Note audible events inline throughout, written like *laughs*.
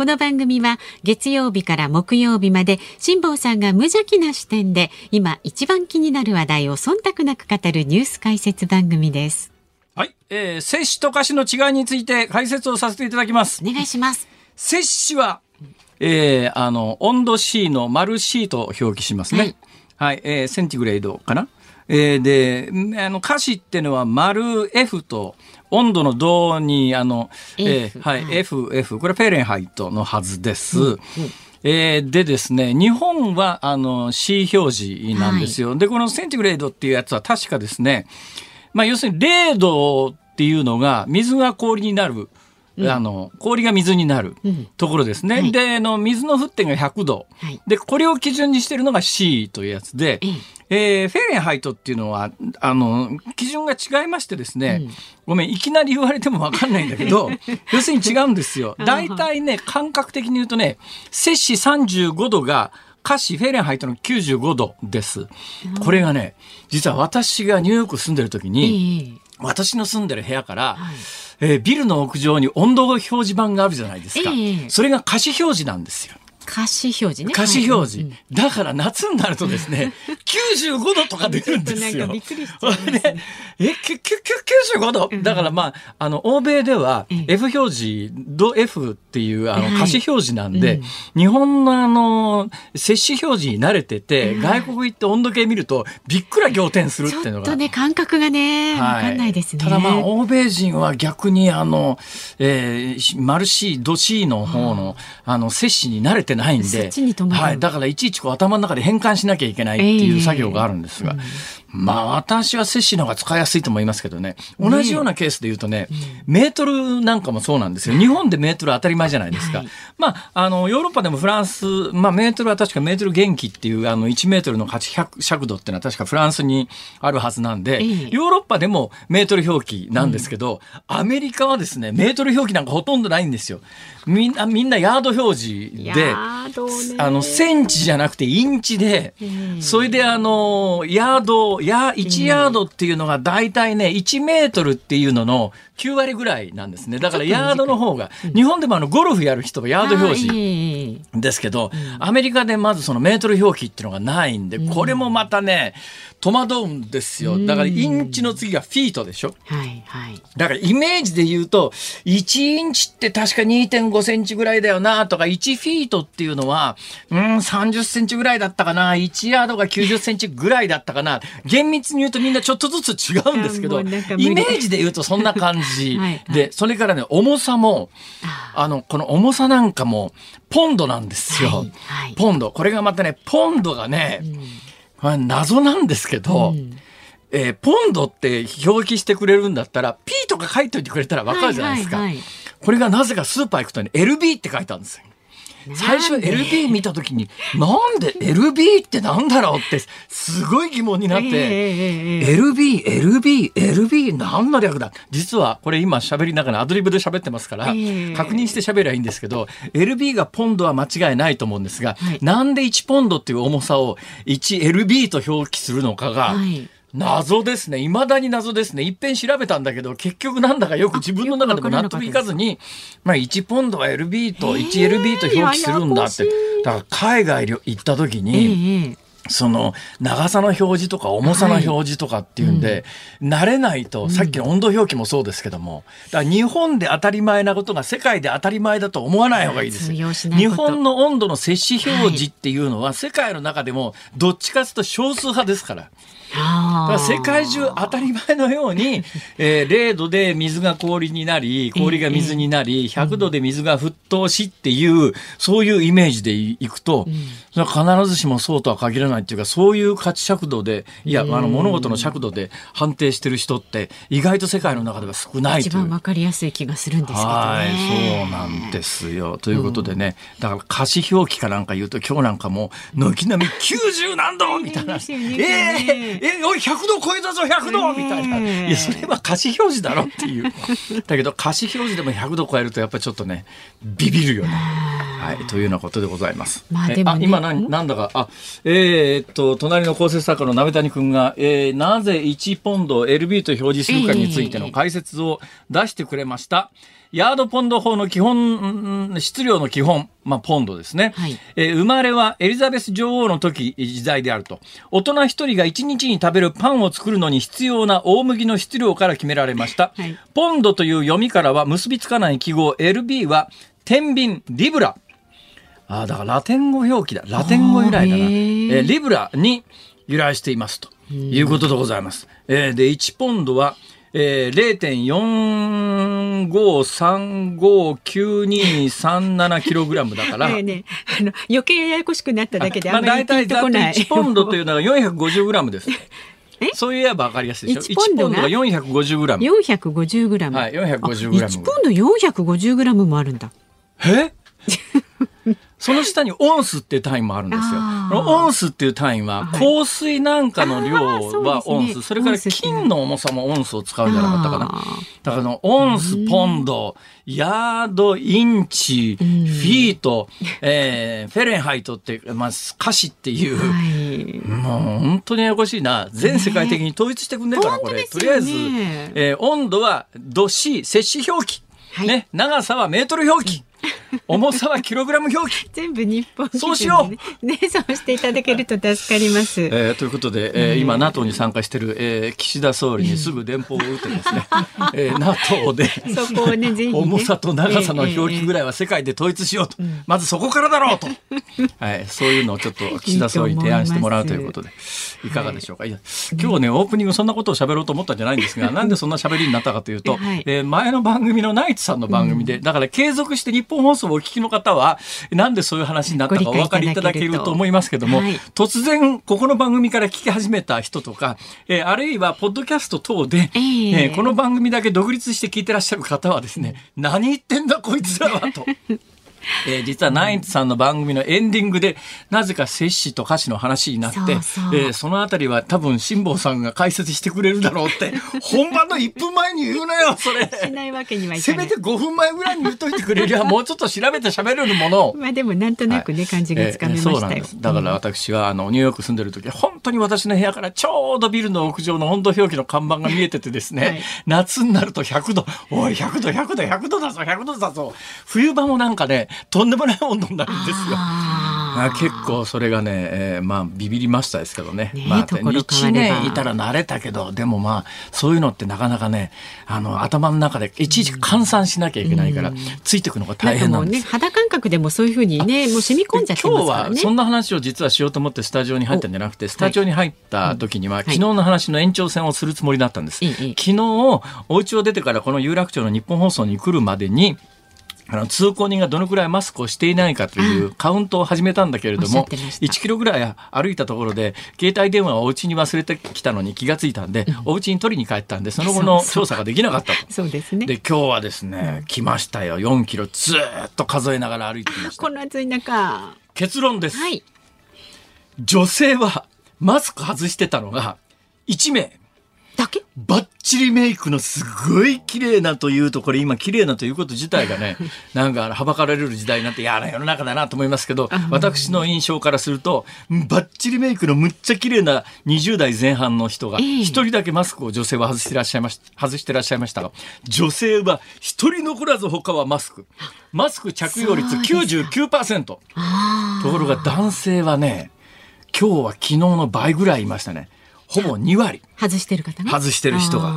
この番組は月曜日から木曜日まで辛坊さんが無邪気な視点で今一番気になる話題を忖度なく語るニュース解説番組です。はい、えー、摂氏と歌詞の違いについて解説をさせていただきます。お願いします。摂氏は、えー、あの温度 C の丸 C と表記しますね。はい、はい、えー、センチグレードかな。えー、で、あの歌詞っていうのは丸 F と温度の銅に、あの、えー、はい、F、F、これフェーレンハイトのはずです。うんうんえー、でですね、日本はあの C 表示なんですよ。はい、で、このセンチグレードっていうやつは確かですね、まあ要するに0度っていうのが水が氷になる。うん、あの氷が水になるところですね。うんはい、であの水の沸点が100度、はい、でこれを基準にしているのが C というやつで、えー、フェーレンハイトっていうのはあの基準が違いましてですね、うん、ごめんいきなり言われても分かんないんだけど *laughs* 要するに違うんですよ。大体ね感覚的に言うとね摂氏35度が華氏フェーレンハイトの95度です。これがね実は私がニューヨーク住んでる時に、えー、私の住んでる部屋から、はい。えー、ビルの屋上に温度表示板があるじゃないですか、えー、それが可視表示なんですよ。可視表示ね。可視表示。だから夏になるとですね、*laughs* 95度とか出るんですよ。びっくりしちゃう、ね。*laughs* え、95度、だからまあ、あの、欧米では F 表示、ド F っていうあの可視表示なんで、日本のあの、摂氏表示に慣れてて、外国行って温度計見ると、びっくら仰天するっていうのが。ちょっとね、感覚がね、わかんないですね。ただまあ、欧米人は逆にあの、えー、マルシー、ドシーの方の、あの、摂氏に慣れてないんで、はい、だからいちいちこう頭の中で変換しなきゃいけないっていう作業があるんですが、えーうん、まあ私は摂氏の方が使いやすいと思いますけどね、同じようなケースで言うとね、メートルなんかもそうなんですよ。日本でメートル当たり前じゃないですか。はい、まあ、あの、ヨーロッパでもフランス、まあメートルは確かメートル元気っていうあの1メートルの尺度っていうのは確かフランスにあるはずなんで、えー、ヨーロッパでもメートル表記なんですけど、うん、アメリカはですね、メートル表記なんかほとんどないんですよ。みんな、みんなヤード表示で、あの、センチじゃなくてインチで、それであの、ヤード、や、1ヤードっていうのが大体ね、1メートルっていうのの9割ぐらいなんですね。だからヤードの方が、日本でもあの、ゴルフやる人はヤード表示ですけど、アメリカでまずそのメートル表記っていうのがないんで、これもまたね、戸惑うんですよ。だからインチの次がフィートでしょ。はいはい。だからイメージで言うと、1インチって確か2.5センチぐらいだよなとか、1フィートっていうのは、うん、30センチぐらいだったかな、1ヤードが90センチぐらいだったかな。厳密に言うとみんなちょっとずつ違うんですけど、イメージで言うとそんな感じで、それからね、重さも、あの、この重さなんかも、ポンドなんですよ。はいはい、ポンド。これがまたね、ポンドがね、うん。まあ、謎なんですけど、うん、えー、ポンドって表記してくれるんだったら P とか書いといてくれたら分かるじゃないですか、はいはいはい、これがなぜかスーパー行くとね LB って書いてあるんですよ。最初 LB 見た時になんで？LB ってなんだろうってすごい疑問になって、えー、LB、LB、LB 何の略だ？実はこれ今喋りながらアドリブで喋ってますから、確認して喋りゃいいんですけど LB がポンドは間違いないと思うんですが、はい、なんで1ポンドっていう重さを 1LB と表記するのかが、はい謎ですね。未だに謎ですね。いっぺん調べたんだけど、結局なんだかよく自分の中でも納得いかずに、まあ1ポンドは LB と 1LB と表記するんだって。だから海外行った時に、その長さの表示とか重さの表示とかっていうんで、はい、慣れないと、さっきの温度表記もそうですけども、だ日本で当たり前なことが世界で当たり前だと思わない方がいいです。日本の温度の摂氏表示っていうのは、世界の中でもどっちかというと少数派ですから。世界中当たり前のように、*laughs* えー、0度で水が氷になり氷が水になり100度で水が沸騰しっていうそういうイメージでいくと、それは必ずしもそうとは限らないっていうかそういう価値尺度でいやあの物事の尺度で判定してる人って意外と世界の中では少ない一番わかりやすい気がするんですけど、ね、はいそうなんですよ。ということでね、だから歌詞表記かなんか言うと今日なんかも軒並み90何度みたいな、えー、え、おい、100度超えたぞ、100度みたいな。いや、それは可視表示だろっていう。*laughs* だけど、可視表示でも100度超えると、やっぱりちょっとね、ビビるよね。はい、というようなことでございます。まあ、でも、ね、今な、なんだか、あ、えー、っと、隣の構成作家の鍋谷君が、えー、なぜ1ポンド LB と表示するかについての解説を出してくれました。えーヤードポンド法の基本、質量の基本、まあ、ポンドですね、はい、えー、生まれはエリザベス女王の時、時代であると。大人一人が一日に食べるパンを作るのに必要な大麦の質量から決められました。はい、ポンドという読みからは結びつかない記号 LB は、天秤、リブラ。ああ、だからラテン語表記だ。ラテン語由来だな。えー、リブラに由来していますということでございます。えー、で、1ポンドは、えー、0.45359237キログラムだから。*laughs* ねねあの余計ややこしくなっただけであんまりピンとこない。まあ、1ポンドというのが450グラムです。*laughs* そういえば分かりやすいでしょ？1ポンドが？450グラム。450グラム。はい、450グラム。1ポンド450グラムもあるんだ。え？その下にオンスっていう単位もあるんですよ。オンスっていう単位は、香水なんかの量はオンス、それから金の重さもオンスを使うんじゃなかったかな。だからの、オンス、ポンド、ヤード、インチ、フィート、えー、フェレンハイトって、まあ、歌詞っていう、もう本当にややこしいな。全世界的に統一してくんねえかな、これ。とりあえず、えー、温度は、度 C、摂氏表記。ね、長さはメートル表記。重さはキログラム表記。*laughs* 全部日本、ね、そうしよう。ねそうしていただけると助かります、えー、ということで、えー、今 NATO に参加している、えー、岸田総理にすぐ電報を打ってですね、えー、NATO でそこをね *laughs* ぜひ、ね、重さと長さの表記ぐらいは世界で統一しようと、えー、まずそこからだろうと、*laughs* はい、そういうのをちょっと岸田総理に提案してもらうということでいかがでしょうか、はい、いや今日ねオープニングそんなことを喋ろうと思ったんじゃないんですがなんでそんな喋りになったかというと、はい、えー、前の番組のナイツさんの番組で、だから継続して日本放送をお聞きの方はなんでそういう話になったかお分かりいただけると思いますけども、はい、突然ここの番組から聞き始めた人とか、えー、あるいはポッドキャスト等で、えー、えー、この番組だけ独立して聞いてらっしゃる方はですね何言ってんだこいつらはと。*laughs* えー、実はナインツさんの番組のエンディングで、なぜか摂氏と歌詞の話になって、そえー、そのあたりは多分辛坊さんが解説してくれるだろうって、*laughs* 本番の1分前に言うなよ、それ。しないわけにはい。せめて5分前ぐらいに言っといてくれりゃ、*laughs* もうちょっと調べて喋れるものまあでもなんとなくね、はい、感じがつかめましたよ。そうなんです。だから私は、あの、ニューヨーク住んでる時、本当に私の部屋からちょうどビルの屋上の温度表記の看板が見えててですね、はい、夏になると100度、おい、100度、100度、100度だぞ、100度だぞ。冬場もなんかね、とんでもない温度になるんですよ。あ結構それがね、えー、まあビビりましたですけどね。ねまあ、1年いたら慣れたけど、でもまあ、そういうのってなかなかね、あの、頭の中でいちいち換算しなきゃいけないから、ついていくのが大変なんです。ね、肌感覚でもそういうふうにね、もう染み込んじゃってますからね。今日はそんな話を実はしようと思ってスタジオに入ったんじゃなくて、スタジオに入った時には、昨日の話の延長戦をするつもりだったんです。はい、昨日、お家を出てからこの有楽町の日本放送に来るまでに、あの通行人がどのくらいマスクをしていないかというカウントを始めたんだけれども、1キロぐらい歩いたところで、携帯電話をお家に忘れてきたのに気がついたんで、うん、お家に取りに帰ったんで、その後の調査ができなかったと。そうですね。で、今日はですね、来ましたよ。4キロずっと数えながら歩いてきました。この暑い中。結論です。はい。女性はマスク外してたのが1名。だけ？バッチリメイクのすごい綺麗なというとこれ今綺麗なということ自体がね *laughs* なんかはばかられる時代になって嫌な世の中だなと思いますけど私の印象からするとバッチリメイクのむっちゃ綺麗な20代前半の人が一人だけマスクを女性は外してらっしゃいました外してらっしゃいましたが女性は一人残らず他はマスク。マスク着用率99%ところが男性はね今日は昨日の倍ぐらいいましたね。ほぼ2割。外してる方ね。外してる人が。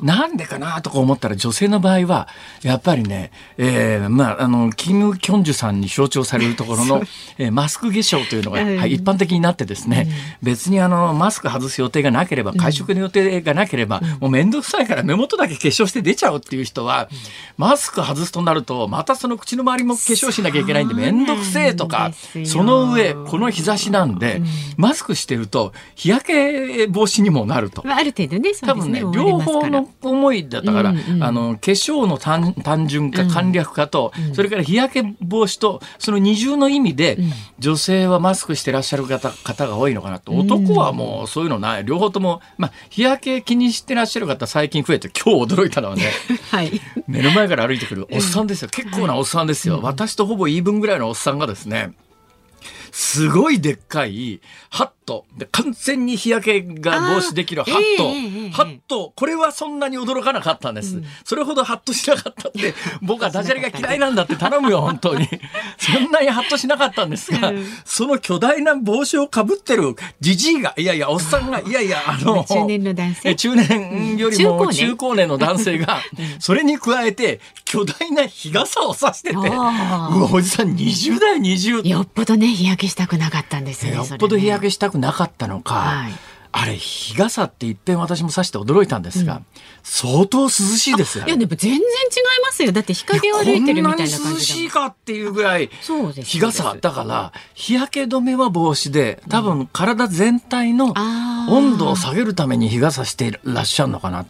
なんでかなとか思ったら女性の場合は、やっぱりね、えー、まあ、あの、キム・キョンジュさんに象徴されるところの、えー、マスク化粧というのが、はい、一般的になってですね、うん、別にあの、マスク外す予定がなければ、会食の予定がなければ、うん、もうめんどくさいから目元だけ化粧して出ちゃうっていう人は、うん、マスク外すとなると、またその口の周りも化粧しなきゃいけないんで、めんどくせえとか、その上、この日差しなんで、マスクしてると、日焼け防止にもなると。ある程度ね、多分ね、両方の思いだったから、うんうん、あの化粧の単単純化簡略化と、うん、それから日焼け防止とその二重の意味で、うん、女性はマスクしてらっしゃる方方が多いのかなと。男はもうそういうのない。両方とも、まあ、日焼け気にしてらっしゃる方最近増えて今日驚いたのはね、*laughs* はい、目の前から歩いてくるおっさんですよ。結構なおっさんですよ、はい、私とほぼ言い分ぐらいのおっさんがですねすごいでっかいハット。で完全に日焼けが防止できるハット、えー、ハット。これはそんなに驚かなかったんです、うん、それほどハットしなかったって *laughs* 僕はダジャレが嫌いなんだって頼むよ本当に。*laughs* そんなにハッとしなかったんですが、うん、その巨大な帽子をかぶってるじじいがいやいやおっさんがいやいやあの *laughs* 中年の男性？中年よりも中高年？の男性が、それに加えて巨大な日傘を差しててうわおじさん20代20よっぽどね日焼けしたくなかったんですよ、ね、よっぽど日焼けしたくなかったのか、はい、あれ日傘っていっぺん私もさして驚いたんですが、うん、相当涼しいですよ。いやでも全然違いますよ。だって日陰を歩いてるみたいな感じ涼しいかっていうぐらい日傘だから日焼け止めは防止で多分体全体の温度を下げるために日傘していらっしゃるのかな。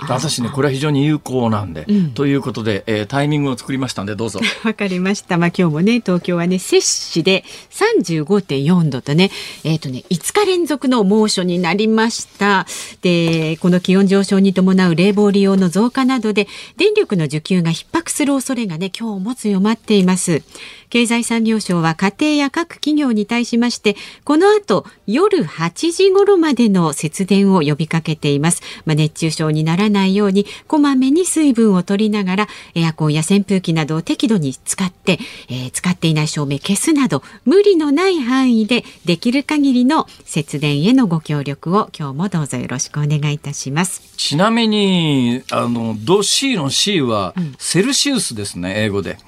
私ねこれは非常に有効なんで、うん、ということで、えー、タイミングを作りましたんでどうぞ。*laughs* わかりました。まあ今日もね東京はね摂氏で35.4度とねえっ、ー、とね5日連続の猛暑になりました。でこの気温上昇に伴う冷房利用の増加などで電力の需給が逼迫する恐れがね今日も強まっています。経済産業省は家庭や各企業に対しましてこの後夜8時頃までの節電を呼びかけています、まあ、熱中症にならないようにこまめに水分を取りながらエアコンや扇風機などを適度に使って、えー、使っていない照明消すなど無理のない範囲でできる限りの節電へのご協力を今日もどうぞよろしくお願いいたします。ちなみにあのド C の C はセルシウスですね、うん、英語で。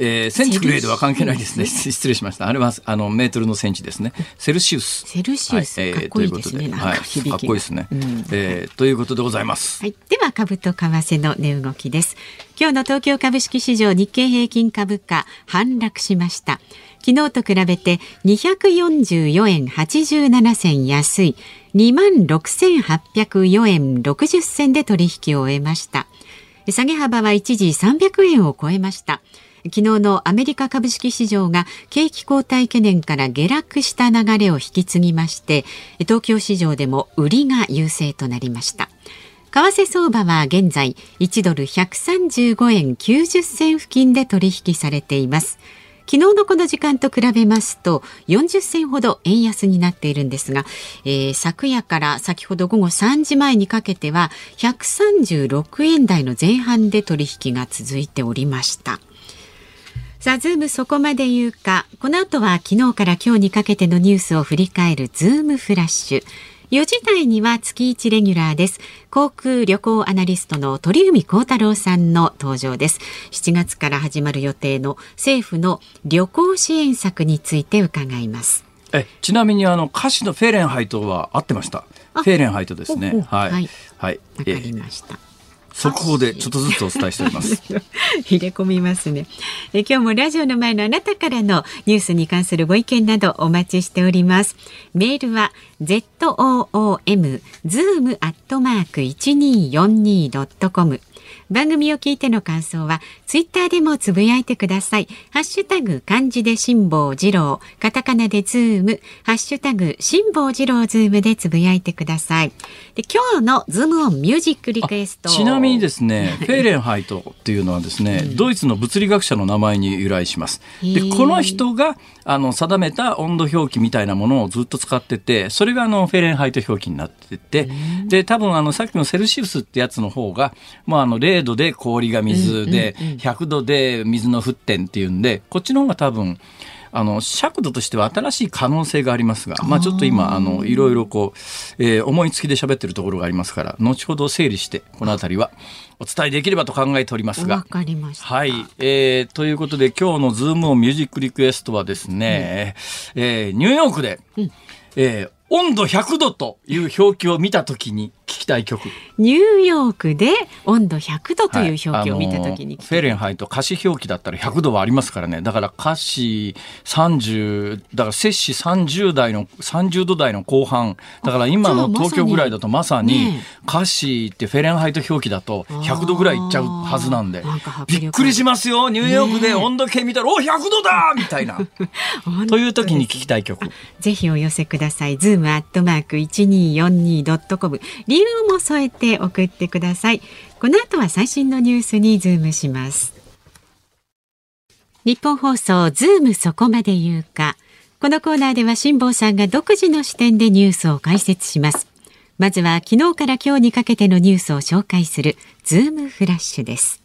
えー、センチグレードは関係ないですね。失礼しました。あれはあのメートルのセンチですね。セルシウス。セルシウス。はい、えー、かっこいいですね。はい、かっこいいですね。うん、えー、ということでございます。はい。では株と為替の値動きです。今日の東京株式市場日経平均株価反落しました。昨日と比べて244円87銭安い2万6804円60銭で取引を終えました。下げ幅は一時300円を超えました。昨日のアメリカ株式市場が景気後退懸念から下落した流れを引き継ぎまして東京市場でも売りが優勢となりました。為替相場は現在1ドル135円90銭付近で取引されています。昨日のこの時間と比べますと40銭ほど円安になっているんですが、えー、昨夜から先ほど午後3時前にかけては136円台の前半で取引が続いておりました。さあ、ズームそこまで言うか。この後は昨日から今日にかけてのニュースを振り返るズームフラッシュ。4時台には月1レギュラーです。航空旅行アナリストの鳥海高太朗さんの登場です。7月から始まる予定の政府の旅行支援策について伺います。えちなみにあの華氏の Fahrenheit は合ってました。 Fahrenheit ですね。はい。はい。はい。わかりました。速報でちょっとずつお伝えしております。*laughs* 入れ込みますねえ。今日もラジオの前のあなたからのニュースに関するご意見などお待ちしております。メールは z o o m zoom アットマーク一二四二ドットコム。番組を聞いての感想はツイッターでもつぶやいてください。ハッシュタグ漢字で辛坊治郎、カタカナでズーム、ハッシュタグ辛坊治郎ズームでつぶやいてください。で今日のズームオンミュージックリクエスト。ちなみにですね、*laughs* フェーレンハイトっていうのはですね、うん、ドイツの物理学者の名前に由来します。でこの人があの定めた温度表記みたいなものをずっと使ってて、それがあのフェーレンハイト表記になってて、で多分あのさっきのセルシウスってやつの方が、まああの0度で氷が水で、100度で水の沸点っていうんで、こっちの方が多分、あの尺度としては新しい可能性がありますが、まあ、ちょっと今あのいろいろこう、えー、思いつきで喋ってるところがありますから後ほど整理してこの辺りはお伝えできればと考えておりますが。かりました。はい、えー。ということで今日のズームオンミュージックリクエストはですね、うん、えー、ニューヨークで、うん、えー温度100度という表記を見たときに聞きたい曲。ニューヨークで温度100度という表記を見たときに、はい、フェレンハイト歌詞表記だったら100度はありますからね。だから歌詞30だから摂氏30代の30度台の後半。だから今の東京ぐらいだとまさに華氏って Fahrenheit 表記だと100度ぐらいいっちゃうはずなんで。びっくりしますよ。ニューヨークで温度計見たら、ね、お100度だみたいな。*laughs* という時に聞きたい曲。ぜひお寄せください。ズームアットマーク 1242.com ールをも添えて送ってください。この後は最新のニュースにズームします。ニッポン放送ズームそこまで言うか。このコーナーでは辛坊さんが独自の視点でニュースを解説します。まずは昨日から今日にかけてのニュースを紹介するズームフラッシュです。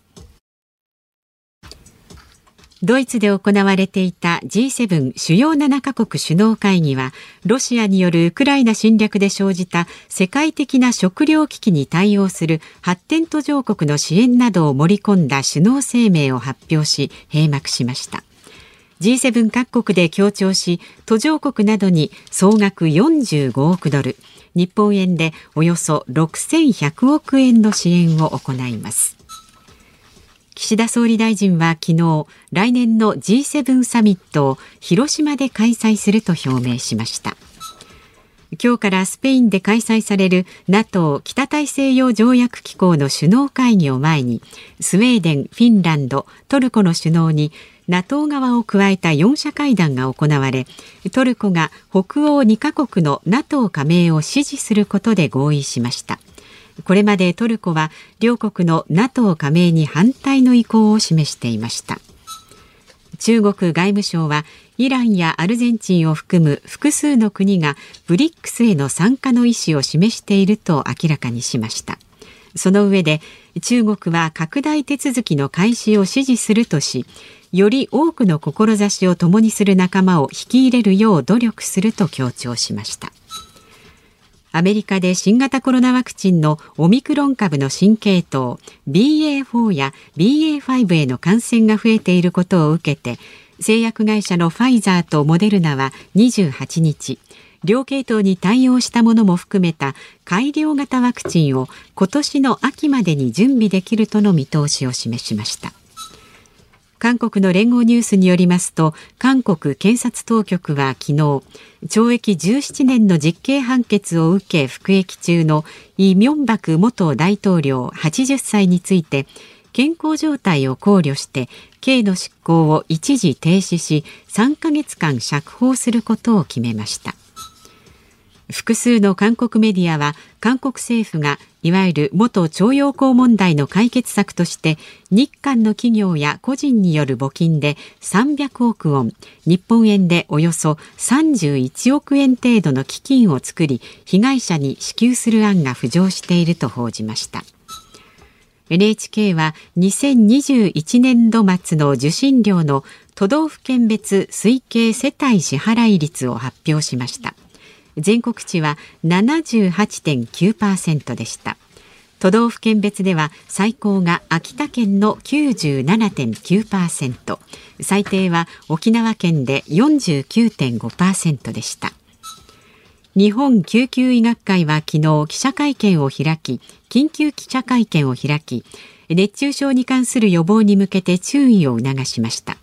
ドイツで行われていた G7 主要7カ国首脳会議はロシアによるウクライナ侵略で生じた世界的な食糧危機に対応する発展途上国の支援などを盛り込んだ首脳声明を発表し閉幕しました。G7 各国で協調し途上国などに総額45億ドル日本円でおよそ6100億円の支援を行います。岸田総理大臣は昨日来年の G7 サミットを広島で開催すると表明しました。今日からスペインで開催される NATO 北大西洋条約機構の首脳会議を前にスウェーデン、フィンランド、トルコの首脳に NATO 側を加えた4者会談が行われトルコが北欧2カ国の NATO 加盟を支持することで合意しました。これまでトルコは両国の NATO 加盟に反対の意向を示していました。中国外務省はイランやアルゼンチンを含む複数の国がブリックスへの参加の意思を示していると明らかにしました。その上で中国は拡大手続きの開始を支持するとしより多くの志を共にする仲間を引き入れるよう努力すると強調しました。アメリカで新型コロナワクチンのオミクロン株の新系統 BA.4 や BA.5 への感染が増えていることを受けて製薬会社のファイザーとモデルナは28日両系統に対応したものも含めた改良型ワクチンを今年の秋までに準備できるとの見通しを示しました。韓国の連合ニュースによりますと韓国検察当局は昨日懲役17年の実刑判決を受け服役中のイ・ミョンバク元大統領80歳について健康状態を考慮して刑の執行を一時停止し3ヶ月間釈放することを決めました。複数の韓国メディアは韓国政府がいわゆる元徴用工問題の解決策として日韓の企業や個人による募金で300億ウォン日本円でおよそ31億円程度の基金を作り被害者に支給する案が浮上していると報じました。NHK は2021年度末の受信料の都道府県別推計世帯支払い率を発表しました。全国値は78.9%でした。都道府県別では最高が秋田県の97.9%最低は沖縄県で49.5%でした。日本救急医学会は昨日記者会見を開き緊急記者会見を開き熱中症に関する予防に向けて注意を促しました。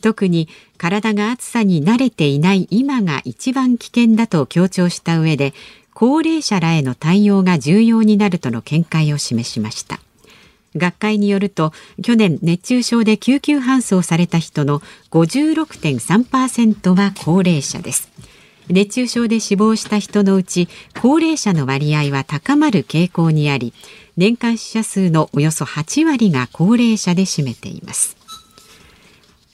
特に体が暑さに慣れていない今が一番危険だと強調した上で高齢者らへの対応が重要になるとの見解を示しました。学会によると去年熱中症で救急搬送された人の56.3%は高齢者です。熱中症で死亡した人のうち高齢者の割合は高まる傾向にあり年間死者数のおよそ8割が高齢者で占めています。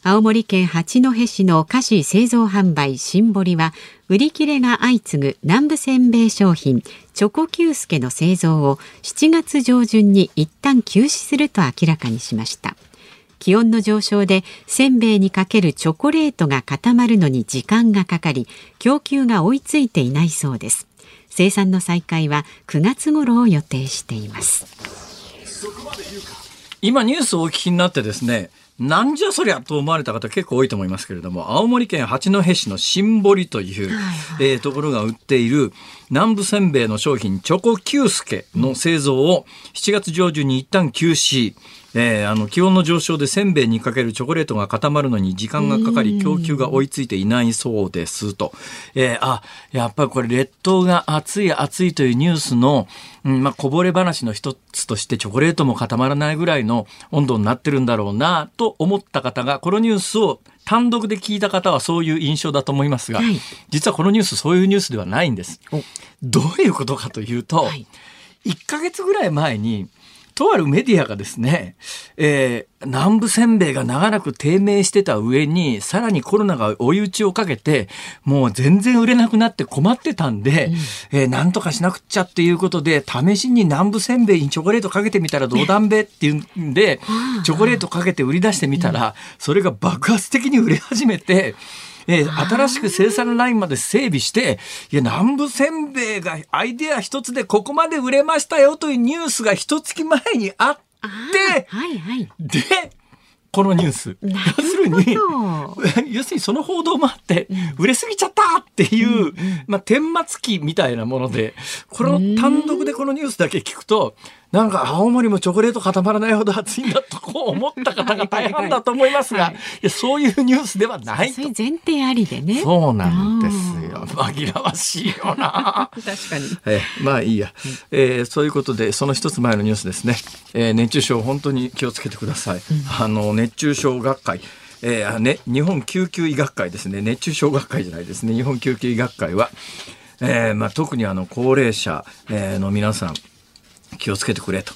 青森県八戸市の菓子製造販売シンボリは売り切れが相次ぐ南部せんべい商品チョコキュースケの製造を7月上旬に一旦休止すると明らかにしました。気温の上昇でせんべいにかけるチョコレートが固まるのに時間がかかり供給が追いついていないそうです。生産の再開は9月頃を予定しています。今ニュースをお聞きになってですねなんじゃそりゃと思われた方結構多いと思いますけれども、青森県八戸市の新堀という、はいはい、えー、ところが売っている南部せんべいの商品チョコキュースケの製造を7月上旬に一旦休止。えー、あの気温の上昇でせんべいにかけるチョコレートが固まるのに時間がかかり供給が追いついていないそうですと、えー、あやっぱりこれ列島が暑い暑いというニュースの、うんまあ、こぼれ話の一つとしてチョコレートも固まらないぐらいの温度になってるんだろうなと思った方がこのニュースを単独で聞いた方はそういう印象だと思いますが、はい、実はこのニュースそういうニュースではないんです。どういうことかというと、はい、1ヶ月ぐらい前にとあるメディアがですね、えー、南部せんべいが長らく低迷してた上に、さらにコロナが追い打ちをかけて、もう全然売れなくなって困ってたんで、うん、えー、なんとかしなくっちゃっていうことで、試しに南部せんべいにチョコレートかけてみたらどうだんべっていうんで、チョコレートかけて売り出してみたら、それが爆発的に売れ始めて、えー、新しく生産ラインまで整備して、いや、南部せんべいがアイデア一つでここまで売れましたよというニュースが一月前にあって、はいはい、で、このニュース。要するに、*laughs* 要するにその報道もあって、売れすぎちゃったっていう、まあ、顛末期みたいなもので、この単独でこのニュースだけ聞くと、なんか青森もチョコレート固まらないほど暑いんだとこう思った方が大半だと思いますが、*laughs* はい、いやそういうニュースではないそういう前提ありでね。そうなんですよ。紛らわしいよな。*laughs* 確かに。えまあいいや、えー、そういうことでその一つ前のニュースですね。えー、熱中症本当に気をつけてください。うん、あの熱中症学会。えーね、日本救急医学会ですね熱中症学会じゃないですね日本救急医学会は、えーまあ、特にあの高齢者、えー、の皆さん気をつけてくれと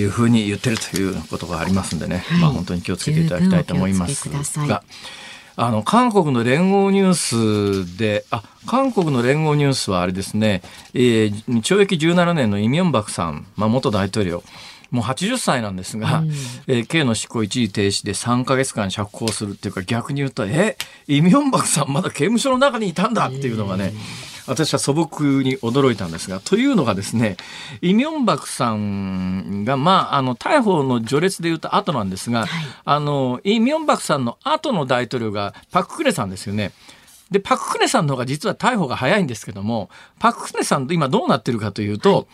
いうふうに言ってるということがありますんでね、はい、まあ本当に気をつけていただきたいと思いますが。あの韓国の連合ニュースで、あ韓国の連合ニュースはあれですね、えー、懲役17年のイ・ミョンバクさん、まあ、元大統領、もう80歳なんですが、うん、えー、刑の執行一時停止で3か月間釈放するっていうか逆に言うと、え、イ・ミョンバクさんまだ刑務所の中にいたんだっていうのがね、私は素朴に驚いたんですが、というのがですね、イ・ミョンバクさんが、まあ、あの、逮捕の序列で言うと後なんですが、はい、あの、イ・ミョンバクさんの後の大統領がパク・クネさんですよね。で、パク・クネさんの方が実は逮捕が早いんですけども、パク・クネさんと今どうなってるかというと、はい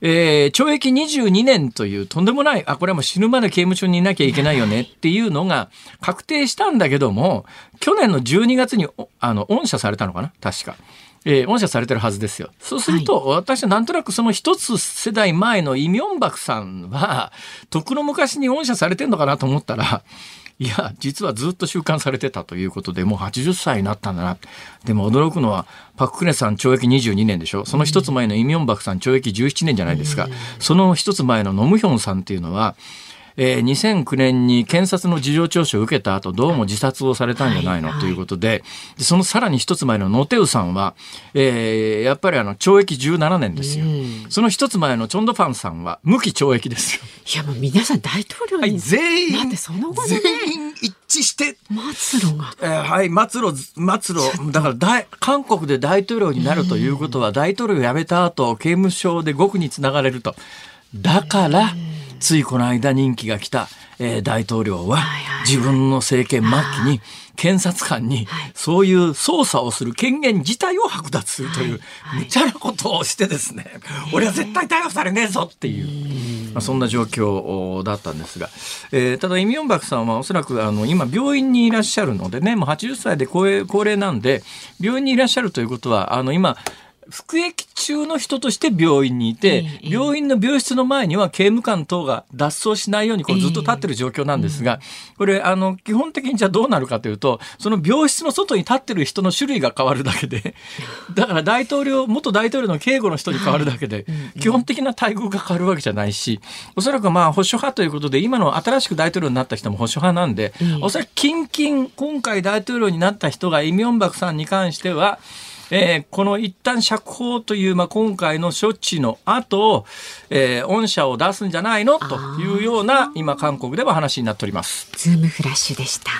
えー、懲役22年というとんでもない、あ、これはもう死ぬまで刑務所にいなきゃいけないよねっていうのが確定したんだけども、去年の12月に、あの、恩赦されたのかな確か。えー、恩赦されてるはずですよ。そうすると、はい、私はなんとなくその一つ世代前のイ・ミョンバクさんは、*laughs* とっくの昔に恩赦されてんのかなと思ったら、*laughs* いや、実はずっと収監されてたということで、もう80歳になったんだな。でも驚くのは、パククネさん懲役22年でしょその一つ前のイ・ミョンバクさん懲役17年じゃないですか。その一つ前のノムヒョンさんっていうのは、えー、2009年に検察の事情聴取を受けた後、どうも自殺をされたんじゃないの、ということで、でそのさらに一つ前のノテウさんは、えー、やっぱりあの、懲役17年ですよ。その一つ前のチョンドファンさんは、無期懲役ですよ。いや、もう皆さん大統領に、はい、全員、その後、ね、全員一致して、末路が。えー、はい、末路、末路、*laughs* だから大、韓国で大統領になるということは、大統領を辞めた後、刑務所で獄につながれると。だから、ついこの間任期が来た、えー、大統領は自分の政権末期に検察官にそういう捜査をする権限自体を剥奪するという無茶なことをしてですね、俺は絶対逮捕されねえぞっていう。まあ、そんな状況だったんですが、えー、ただイ・ミョンバクさんはおそらくあの今病院にいらっしゃるのでねもう80歳で高齢なんで病院にいらっしゃるということはあの今服役中の人として病院にいて、病院の病室の前には刑務官等が脱走しないようにこうずっと立ってる状況なんですが、これ、あの、基本的にじゃあどうなるかというと、その病室の外に立ってる人の種類が変わるだけで、だから大統領、元大統領の警護の人に変わるだけで、基本的な待遇が変わるわけじゃないし、おそらくまあ保守派ということで、今の新しく大統領になった人も保守派なんで、おそらく近々今回大統領になった人がイ・ミョンバクさんに関しては、えー、この一旦釈放という、まあ、今回の処置の後、えー、恩赦を出すんじゃないの？というような今韓国では話になっております。ズームフラッシュでした。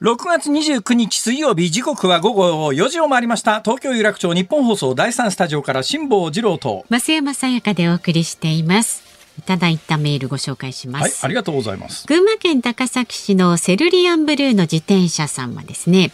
6月29日水曜日時刻は午後4時を回りました。東京有楽町日本放送第3スタジオから辛坊治郎と。増山さやかでお送りしています。いただいたメールご紹介します、はい、ありがとうございます。群馬県高崎市のセルリアンブルーの自転車さんはですね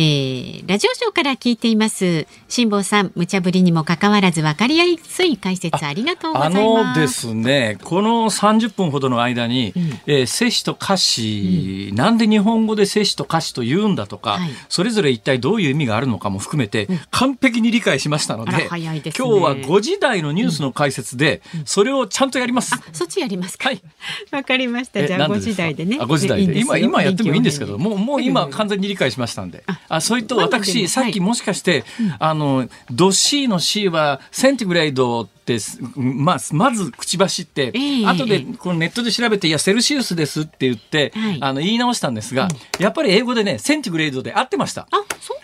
えー、ラジオショーから聞いています。辛坊さん無茶ぶりにもかかわらず分かりやすい解説ありがとうございます。あのですねこの30分ほどの間に、うん、えー、摂氏と歌詞、うん、なんで日本語で摂氏と歌詞と言うんだとか、はい、それぞれ一体どういう意味があるのかも含めて、うん、完璧に理解しましたので、ね、今日は5時台のニュースの解説で、それをちゃんとやります、そっちやりますか？はい。わかりました。じゃあ5時台でね。あ5時台で。今今やってもいいんですけどもうもう今完全に理解しましたんであそれと私、さっきもしかして、あの、ド C の C はセンティグレード、まあ、まず口走って、えー、後でこのネットで調べて、いや、セルシウスですって言って、はい、あの言い直したんですが、うん、やっぱり英語でね、 centigrade で合ってました。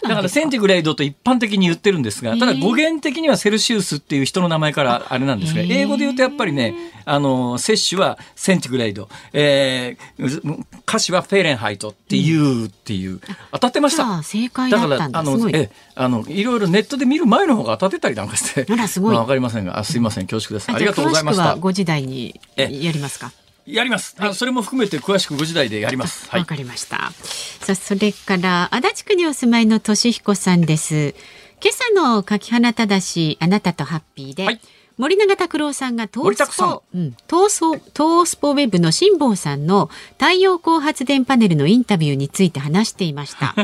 だから centigrade と一般的に言ってるんですが、ただ語源的にはセルシウスっていう人の名前からあれなんですが、英語で言うとやっぱりね、あの、摂氏は centigrade、えー、華氏は Fahrenheit っていうっていう、当たってました。正解だから、あの、え、あの、いろいろネットで見る前の方が当たってたりなんかして、あら、すごい。わ、かりませんが、あすいません、恐縮です。ありがとうございました。5時台にやりますか？やります、はい、それも含めて詳しく5時台でやります。わ、はい、かりました。さあそれから足立区にお住まいのとしひこさんです。今朝の柿花正あなたとハッピーで、はい森永卓郎さんがトースポ、うん、トーソトースポウェブの辛坊さんの太陽光発電パネルのインタビューについて話していました。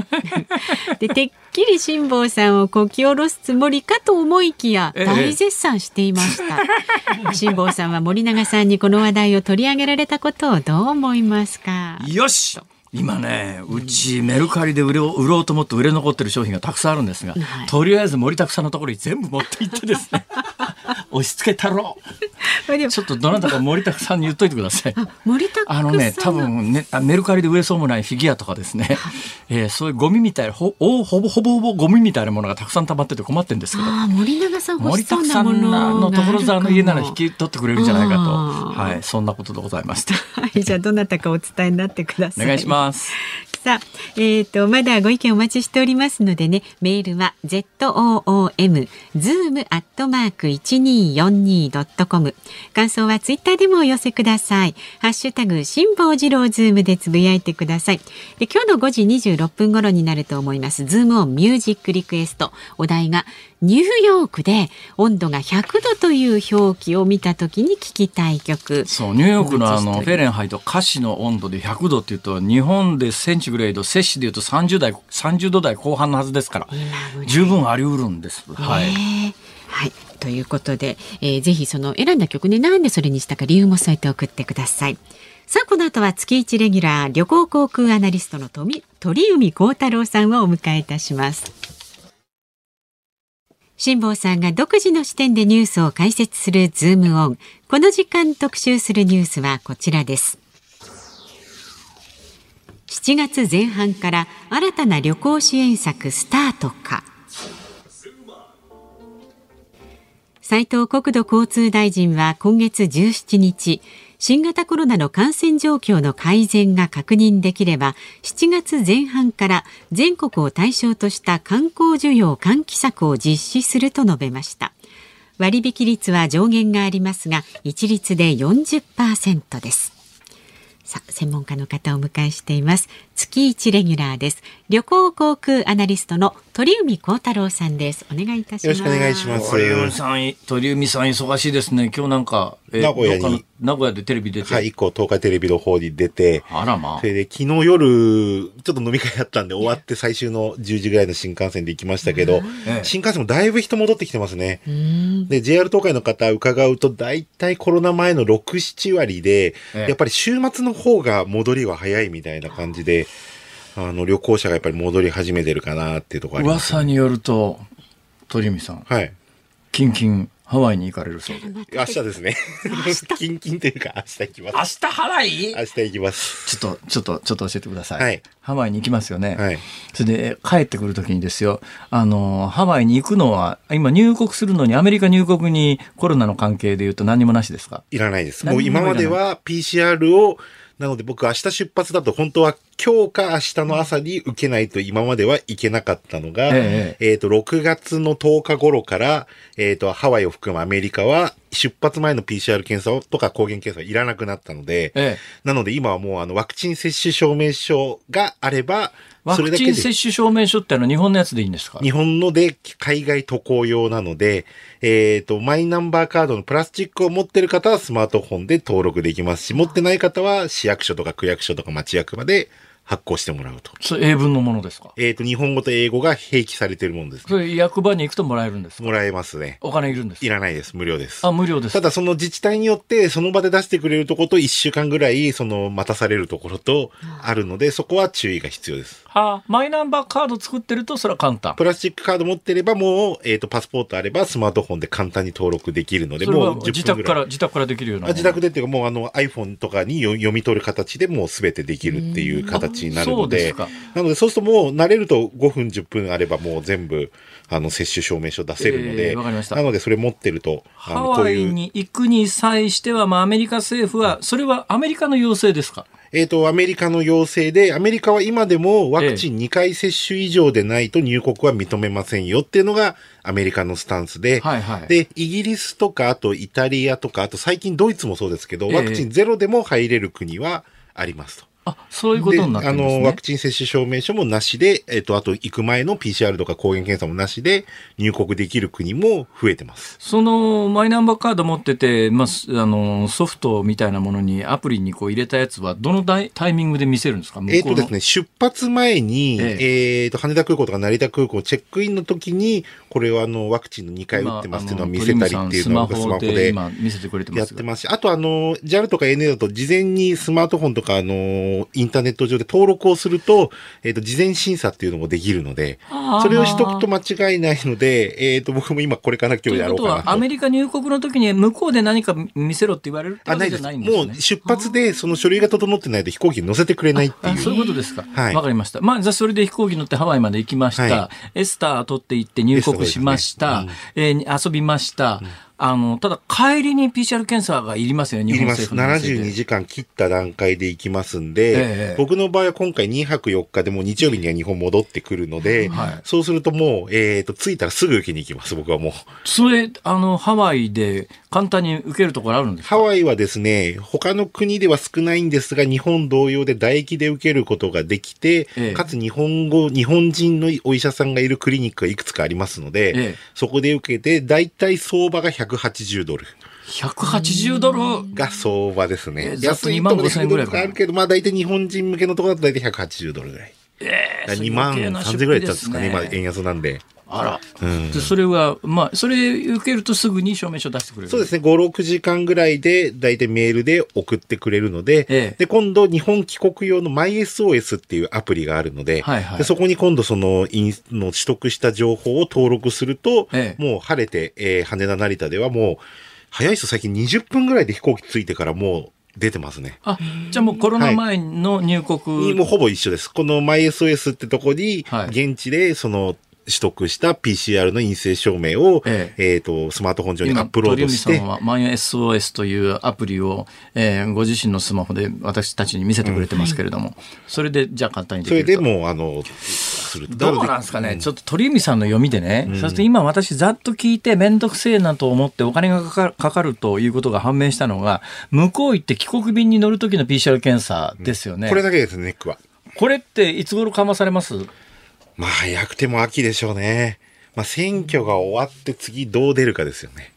*laughs* でてっきり辛坊さんをこき下ろすつもりかと思いきや大絶賛していました。辛坊さんは森永さんにこの話題を取り上げられたことをどう思いますか？よし。今ね、うちメルカリで売ろう売ろうと思って売れ残ってる商品がたくさんあるんですが、はい、とりあえず森拓さんのところに全部持って行ってですね *laughs* 押し付けたろう。ちょっとどなたか森田さんに言っといてください。森田あのね多分ねメルカリで売れそうもないフィギュアとかですね、えー、そういうゴミみたいほほぼほぼほぼゴミみたいなものがたくさん溜まってて困ってるんですけど森永さん森田さんの所沢の家なら引き取ってくれるんじゃないかと。はいそんなことでございましたはいじゃあどなたかお伝えになってください。お願いしますさあ、えっ、ー、と、まだご意見お待ちしておりますのでね、メールは zoom、zoom アットマーク 1242.com。感想はツイッターでもお寄せください。ハッシュタグ、辛坊治郎ズームでつぶやいてください。で今日の5時26分頃になると思います。ズームオンミュージックリクエスト。お題が、ニューヨークで温度が100度という表記を見た時に聞きたい曲そうニューヨークのあのフェレンハイト歌詞の温度で100度っていうと日本でセンチグレード摂氏でいうと30代30度台後半のはずですから十分あり得るんです。はい、はいということで、えー、ぜひその選んだ曲ねなんでそれにしたか理由も添えて送ってください。さあこの後は月一レギュラー旅行航空アナリストの鳥海高太郎さんをお迎えいたします。辛坊さんが独自の視点でニュースを解説するズームオン。この時間特集するニュースはこちらです。7月前半から新たな旅行支援策スタートか。斉藤国土交通大臣は今月17日、新型コロナの感染状況の改善が確認できれば7月前半から全国を対象とした観光需要喚起策を実施すると述べました割引率は上限がありますが一律で40%ですさ専門家の方をお迎えしています。月一レギュラーです。旅行航空アナリストの鳥海高太郎さんです。お願いいたします。よろしくお願いします。鳥海さん鳥海さん忙しいですね。今日なんか、え名古屋に名古屋でテレビ出て。はい一個東海テレビの方に出てあらまあ。それで昨日夜ちょっと飲み会やったんで終わって最終の10時ぐらいの新幹線で行きましたけど、新幹線もだいぶ人戻ってきてますね。で JR 東海の方伺うと大体コロナ前の6、7割で、やっぱり週末の方が戻りは早いみたいな感じで、あの、旅行者がやっぱり戻り始めてるかなっていうところあります、ね、噂によると、鳥海さん。はい。キンキンハワイに行かれるそうで。明日ですね。*laughs* キンキンというか明日行きます。明日ハワイ？明日行きます。ちょっと、ちょっと、ちょっと教えてください。はい。ハワイに行きますよね。はい。それで、帰ってくるときにですよ、あの、ハワイに行くのは、今入国するのにアメリカ入国にコロナの関係で言うと何もなしですか？いらないです。もう今までは PCR をなので僕明日出発だと本当は今日か明日の朝に受けないと今まではいけなかったのが、えっ、ー、と、6月の10日頃から、えっ、ー、と、ハワイを含むアメリカは出発前の PCR 検査とか抗原検査はいらなくなったので、ええ、なので今はもうあのワクチン接種証明書があれば、ワクチン接種証明書ってあの日本のやつでいいんですか？日本ので海外渡航用なので、えっ、ー、と、マイナンバーカードのプラスチックを持ってる方はスマートフォンで登録できますし、持ってない方は市役所とか区役所とか町役場で発行してもらうと。それ英文のものですか？えっ、ー、と、日本語と英語が併記されているものです、ね。それ役場に行くともらえるんですもらえますね。お金いるんですいらないです。無料です。あ、無料です。ただその自治体によって、その場で出してくれるところと1週間ぐらい、その待たされるところとあるので、そこは注意が必要です。はあ、マイナンバーカード作ってると、それは簡単。プラスチックカード持ってれば、もう、えっ、ー、と、パスポートあれば、スマートフォンで簡単に登録できるので、もう自宅から、自宅からできるような。自宅でっていうか、もうあの iPhone とかに読み取る形でもうすべてできるっていう形になるので、なので、そうするともう慣れると5分、10分あればもう全部、あの、接種証明書出せるので、えー、なので、それ持ってると、ハワイに行くに際しては、まあ、アメリカ政府は、それはアメリカの要請ですか？えっ、ー、と、アメリカの要請で、アメリカは今でもワクチン2回接種以上でないと入国は認めませんよっていうのがアメリカのスタンスで、はいはい、で、イギリスとか、あとイタリアとか、あと最近ドイツもそうですけど、ワクチンゼロでも入れる国はありますと。あ、そういうことになってるんですね。あの、ワクチン接種証明書もなしで、えっ、と、あと行く前の PCR とか抗原検査もなしで入国できる国も増えてます。その、マイナンバーカード持ってて、まあ、あの、ソフトみたいなものに、アプリにこう入れたやつは、どのタイミングで見せるんですか？えっ、とですね、出発前に、えええー、と、羽田空港とか成田空港チェックインの時に、これはあの、ワクチンの2回打ってますっていうのを見せたりっていうのをスマホで見せてくれてますやってますし、あとあの、JAL とか ANA だと事前にスマートフォンとかあの、インターネット上で登録をすると、えっ、ー、と、事前審査っていうのもできるので、それをしとくと間違いないので、えっ、ー、と、僕も今これから今日やろうかなと。アメリカ入国の時に向こうで何か見せろって言われるってことじゃないんですね。もう出発でその書類が整ってないと飛行機に乗せてくれないっていう。そういうことですか。はい。わかりました。まあ、じゃそれで飛行機乗ってハワイまで行きました。はい、エスター取って行って入国しました。ねうん、えー、遊びました。うんあの、ただ帰りに PCR 検査がいりますよね、日本政府の72時間切った段階で行きますんで、ええ、僕の場合は今回2泊4日でも日曜日には日本戻ってくるので、はい、そうするともう、えっ、ー、と、着いたらすぐ受けに行きます、僕はもう。それ、あの、ハワイで簡単に受けるところあるんですか？ハワイはですね、他の国では少ないんですが、日本同様で唾液で受けることができて、え、かつ日本語、日本人のお医者さんがいるクリニックがいくつかありますので、そこで受けて、だいたい相場が180ドル。180ドル？が相場ですね。安いところで100ドルあるけど、まあ大体日本人向けのところだと大体180ドルぐらい。ええー、2万3000ぐらいだったんですかね、今円安なんで。あら、うん、それは、まあ、それ受けるとすぐに証明書出してくれる。そうですね、5、6時間ぐらいで、大体メールで送ってくれるので、ええ、で、今度、日本帰国用の MySOS っていうアプリがあるので、はいはい、でそこに今度、その、インの取得した情報を登録すると、え、もう晴れて、えー、羽田成田ではもう、早い人最近20分ぐらいで飛行機着いてからもう、出てますね。あ、じゃあもうコロナ前の入国、はい、もうほぼ一緒です。この MySOS ってとこに、現地でその取得した PCR の陰性証明を、ええ。えー、とスマートフォン上にアップロードして。さんはマイ SOS というアプリを、えー、ご自身のスマホで私たちに見せてくれてますけれども、うん、それでじゃあ簡単にできるそれでもあのどうなんですかね、うん、ちょっと鳥海さんの読みでね、うん、そして今私ざっと聞いて面倒くせえなと思ってお金がかかるかかるということが判明したのが向こう行って帰国便に乗る時の PCR 検査ですよね、これだけですネックは。これっていつ頃緩和されます？まあ早くても秋でしょうねまあ、選挙が終わって次どう出るかですよね。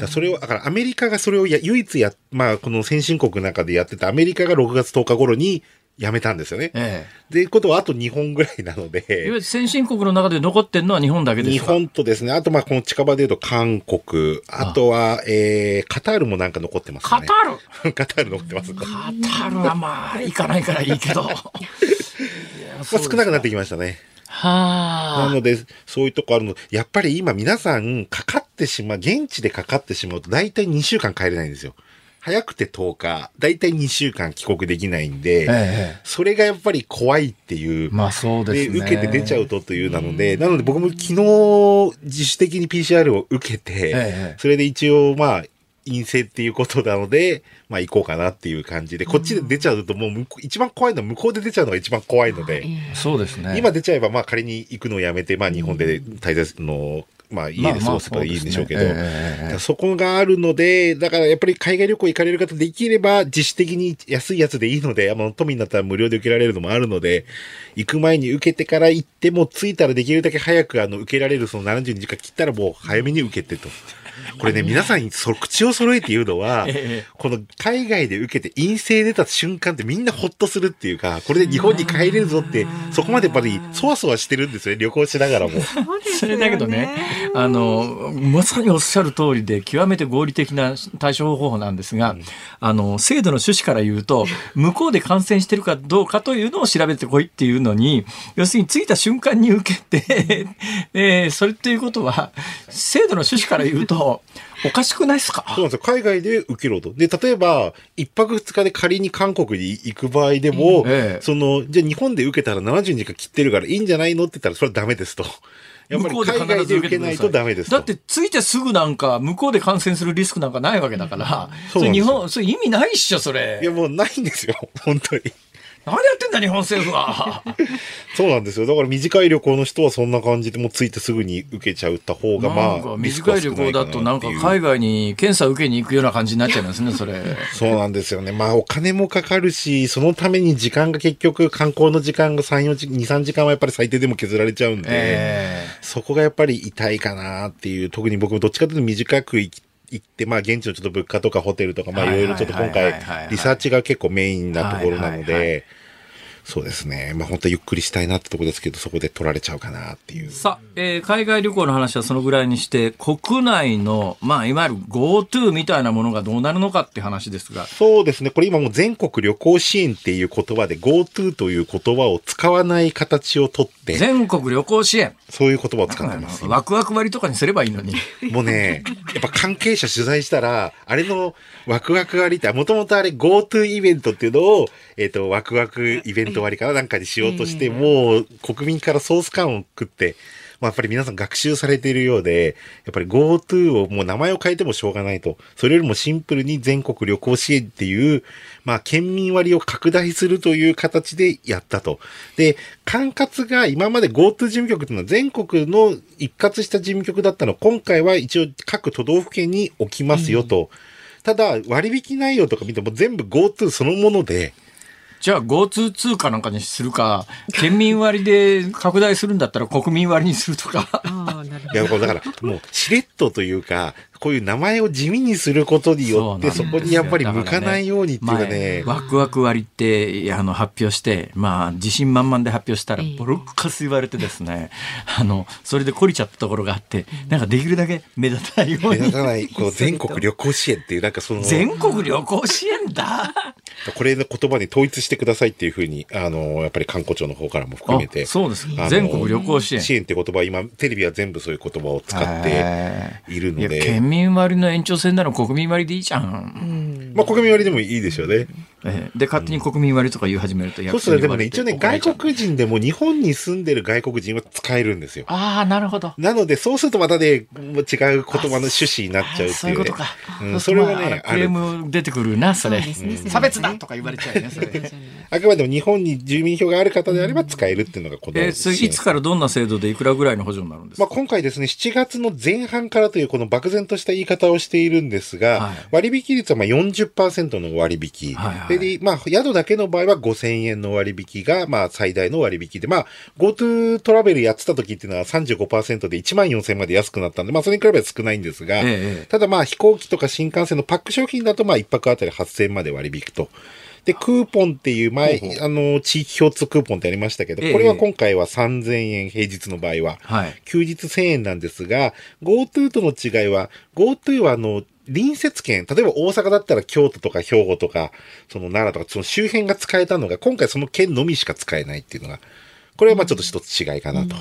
だそれを、だからアメリカがそれをや唯一や、まあ、この先進国の中でやってたアメリカが6月10日頃にやめたんですよね。ええ。で、いうことはあと日本ぐらいなので。いわゆる先進国の中で残ってるのは日本だけですか？日本とですね、あとまあこの近場で言うと韓国、あとは、えー、カタールもなんか残ってますね。カタール？*laughs* カタール残ってます。カタールはまあ、行かないからいいけど。*laughs* まあ、少なくなってきましたね。はあ。なので、そういうとこあるの。やっぱり今皆さん、かかってしまう、現地でかかってしまうと、大体2週間帰れないんですよ。早くて10日、大体2週間帰国できないんで、ええ、それがやっぱり怖いっていう。まあそうですね。受けて出ちゃうとというなので、なので僕も昨日自主的に PCR を受けて、え、それで一応まあ、陰性っていうことなので、まあ行こうかなっていう感じで、こっちで出ちゃうともう一番怖いのは向こうで出ちゃうのが一番怖いので、そうですね。今出ちゃえばまあ仮に行くのをやめて、まあ日本で滞在のまあ家で過ごせばいいんでしょうけど、まあまあそえー、そこがあるので、だからやっぱり海外旅行行かれる方できれば自主的に安いやつでいいので、あの、都民だったら無料で受けられるのもあるので、行く前に受けてから行っても着いたらできるだけ早くあの受けられるその72時間切ったらもう早めに受けてと。*laughs* これね、皆さんにそ口を揃えて言うのは、*laughs* この海外で受けて陰性出た瞬間ってみんなほっとするっていうか、これで日本に帰れるぞって、そこまでやっぱりそわそわしてるんですよね、旅行しながらも。それだけどね、あの、まさにおっしゃる通りで、極めて合理的な対処方法なんですが、うん、あの、制度の趣旨から言うと、向こうで感染してるかどうかというのを調べてこいっていうのに、要するに着いた瞬間に受けて、*laughs* えー、それっていうことは、制度の趣旨から言うと、おかしくないですか？そうなんですよ。海外で受けろと。で、例えば、一泊二日で仮に韓国に行く場合でも、ええ、その、じゃあ日本で受けたら70日間切ってるからいいんじゃないのって言ったら、それはダメですと。やっぱり海外で受けないとダメですだって着いてすぐなんか向こうで感染するリスクなんかないわけだから、それ日本、それ意味ないっしょ、それ。いやもうないんですよ、本当に。何やってんだ日本政府は。*laughs* そうなんですよ。だから短い旅行の人はそんな感じでもう着いてすぐに受けちゃった方がまあ短い旅行だとなんか海外に検査受けに行くような感じになっちゃいますねそれ。そうなんですよね。まあお金もかかるしそのために時間が結局観光の時間が3、4時、2、3時間はやっぱり最低でも削られちゃうんで、えー、そこがやっぱり痛いかなっていう特に僕もどっちかというと短く行き行って、まあ現地のちょっと物価とかホテルとか、まあいろいろちょっと今回リサーチが結構メインなところなので、そうですね。まあ本当はゆっくりしたいなってとこですけど、そこで取られちゃうかなっていう。さあ、えー、海外旅行の話はそのぐらいにして、国内の、まあいわゆる GoTo みたいなものがどうなるのかって話ですが。そうですね。これ今もう全国旅行支援っていう言葉で GoTo という言葉を使わない形をとって。全国旅行支援。そういう言葉を使ってます。ワクワク割とかにすればいいのに。もうね、やっぱ関係者取材したら、あれのワクワク割って、もともとあれ GoTo イベントっていうのを、えっ、ー、と、ワクワクイベント割かななんかにしようとして、もう国民からソース感を食って、まあ、やっぱり皆さん学習されているようで、やっぱり GoTo をもう名前を変えてもしょうがないと。それよりもシンプルに全国旅行支援っていう、まあ、県民割を拡大するという形でやったと。で、管轄が今まで GoTo 事務局っていうのは全国の一括した事務局だったの今回は一応各都道府県に置きますよと。うん、ただ、割引内容とか見ても全部 GoTo そのもので、じゃあ GoTo 通貨なんかにするか、県民割で拡大するんだったら国民割にするとか。いや、だから、もう、しれっとというか、こういう名前を地味にすることによって、そこにやっぱり向かないようにっていうかね。ねワクワク割ってあの発表して、まあ、自信満々で発表したら、ボロッカス言われてですね、*laughs* あの、それで懲りちゃったところがあって、なんかできるだけ目立たないように。目立たない、こう、全国旅行支援っていう、なんかその。*laughs* 全国旅行支援だこれの言葉に統一してくださいっていうふうに、あの、やっぱり観光庁の方からも含めて。そうです。全国旅行支援。支援って言葉、今、テレビは全部そういう言葉を使っているので。民割の延長線なら国民割でいいじゃん。まあ国民割でもいいですよね。えで、勝手に国民割とか言い始めると、そうですね。でもね、一応ね、外国人でも日本に住んでる外国人は使えるんですよ。ああ、なるほど。なので、そうするとまたね、違う言葉の趣旨になっちゃうっていう、ね。そういうことか。うん、それはね、クレーム出てくるな、それ。差別だとか言われちゃうね、それ。あくまでも日本に住民票がある方であれば使えるっていうのがこの、えー、いつからどんな制度でいくらぐらいの補助になるんですか、まあ、今回ですね、7月の前半からというこの漠然とした言い方をしているんですが、はい、割引率はまあ40%の割引。はいはい、で、まあ、宿だけの場合は5000円の割引が、まあ、最大の割引で、まあ、GoTo トラベルやってた時っていうのは35%で1万4000円まで安くなったんで、まあ、それに比べば少ないんですが、ええ、ただまあ、飛行機とか新幹線のパック商品だと、まあ、1泊あたり8000円まで割引くと。で、クーポンっていう前、ほうほうあの、地域共通クーポンってありましたけど、これは今回は3000円、平日の場合は。はい、休日1000円なんですが、GoTo との違いは、GoTo はあの、隣接県、例えば大阪だったら京都とか兵庫とか、その奈良とか、その周辺が使えたのが、今回その県のみしか使えないっていうのが、これはまあちょっと一つ違いかなと。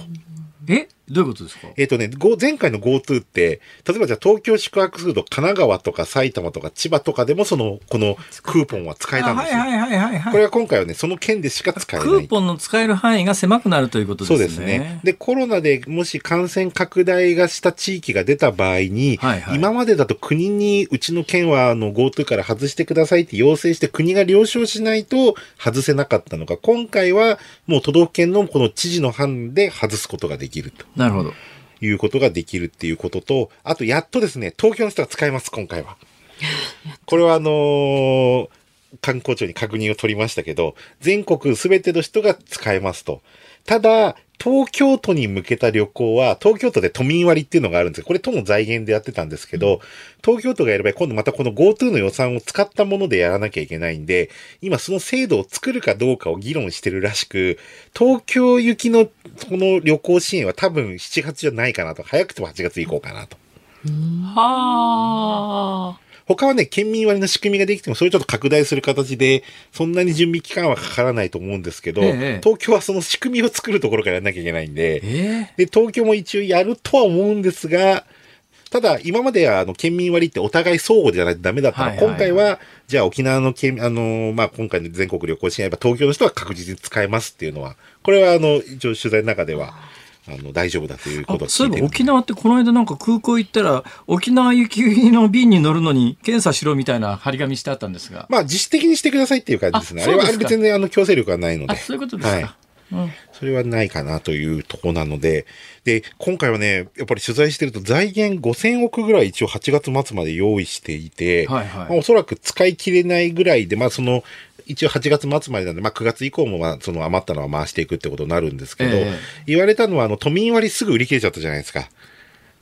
え？どういうことですか？えっ、ー、とね、前回の GoTo って、例えばじゃあ東京宿泊すると神奈川とか埼玉とか千葉とかでもその、このクーポンは使えたんですよ。はいはいはいはい、これは今回はね、その県でしか使えない。クーポンの使える範囲が狭くなるということですね。そうですね。で、コロナでもし感染拡大がした地域が出た場合に、はいはい、今までだと国にうちの県はあの GoTo から外してくださいって要請して国が了承しないと外せなかったのが、今回はもう都道府県のこの知事の判で外すことができると。なるほど。いうことができるっていうことと、あとやっとですね、東京の人が使えます、今回は。これはあのー、観光庁に確認を取りましたけど、全国すべての人が使えますと。ただ、東京都に向けた旅行は、東京都で都民割っていうのがあるんですこれ都の財源でやってたんですけど、東京都がやれば今度またこの GoTo の予算を使ったものでやらなきゃいけないんで、今その制度を作るかどうかを議論してるらしく、東京行きのこの旅行支援は多分7月じゃないかなと。早くても8月行こうかなと。はあ。他はね、県民割の仕組みができても、それちょっと拡大する形で、そんなに準備期間はかからないと思うんですけど、ええ、東京はその仕組みを作るところからやらなきゃいけないんで、え、で、東京も一応やるとは思うんですが、ただ、今までは、あの、県民割ってお互い相互じゃないとダメだったの、はいはいはい、今回は、じゃあ沖縄の県、あの、まあ、今回の全国旅行支援は東京の人は確実に使えますっていうのは、これは、あの、一応取材の中では、あの大丈夫だということそういえば沖縄ってこの間なんか空港行ったら沖縄行きの便に乗るのに検査しろみたいな張り紙してあったんですが。まあ自主的にしてくださいっていう感じですね。あれはあれ全然あの強制力はないので。そういうことですか、はい。うん、それはないかなというとこなので、で、今回はね、やっぱり取材してると財源5000億ぐらい一応8月末まで用意していて、はいはい。まあ、おそらく使い切れないぐらいで、まあその、一応8月末までなんで、まあ9月以降もまあその余ったのは回していくってことになるんですけど、えー、言われたのはあの都民割すぐ売り切れちゃったじゃないですか。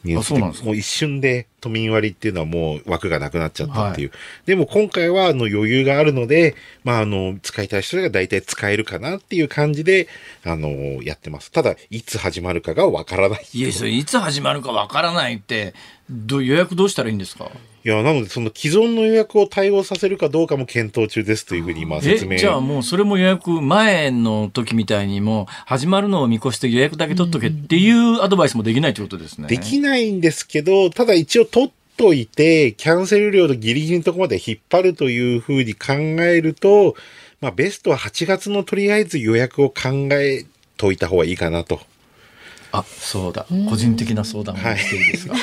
ニュースでもう一瞬で都民割っていうのはもう枠がなくなっちゃったっていう。はい、でも今回はあの余裕があるので、まああの、使いたい人が大体使えるかなっていう感じで、あの、やってます。ただ、いつ始まるかがわからない。いや、それいつ始まるかわからないって、ど予約どうしたらいいんですか？いや、なので、その既存の予約を対応させるかどうかも検討中ですというふうに今説明。じゃあもうそれも予約前の時みたいにも始まるのを見越して予約だけ取っとけっていうアドバイスもできないということですね。できないんですけど、ただ一応取っといて、キャンセル料のギリギリのところまで引っ張るというふうに考えると、まあベストは8月のとりあえず予約を考えといた方がいいかなと。あ、そうだ。個人的な相談をしていいですか？はい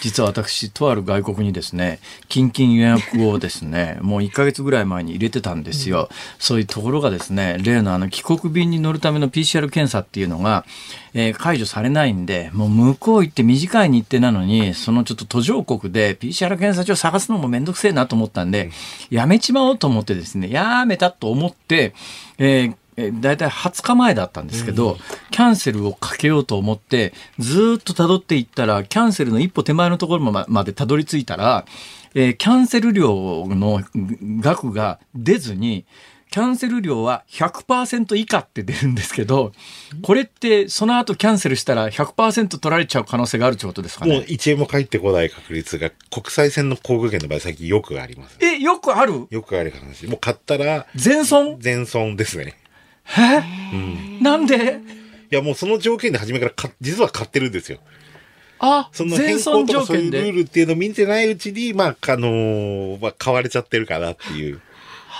実は私、とある外国にですね、近々予約をですね、*laughs* もう1ヶ月ぐらい前に入れてたんですよ。うん、そういうところがですね、例のあの帰国便に乗るための PCR 検査っていうのが、えー、解除されないんで、もう向こう行って短い日程なのに、そのちょっと途上国で PCR 検査場探すのもめんどくせえなと思ったんで、やめちまおうと思ってですね、やめたと思って、えーえ大体20日前だったんですけど、うん、キャンセルをかけようと思って、ずっと辿っていったら、キャンセルの一歩手前のところまでたどり着いたら、えー、キャンセル料の額が出ずに、キャンセル料は100%以下って出るんですけど、これってその後キャンセルしたら100%取られちゃう可能性があるってことですかね？もう1円も返ってこない確率が国際線の航空券の場合最近よくあります、え、よくある？よくある話。もう買ったら。全損？全損ですね。え、うん、なんで？いや、もうその条件で初めからか、実は買ってるんですよ。あ、その変更とかそういうルールっていうのを見てないうちに、まあ、あのー、まあ、買われちゃってるかなっていう。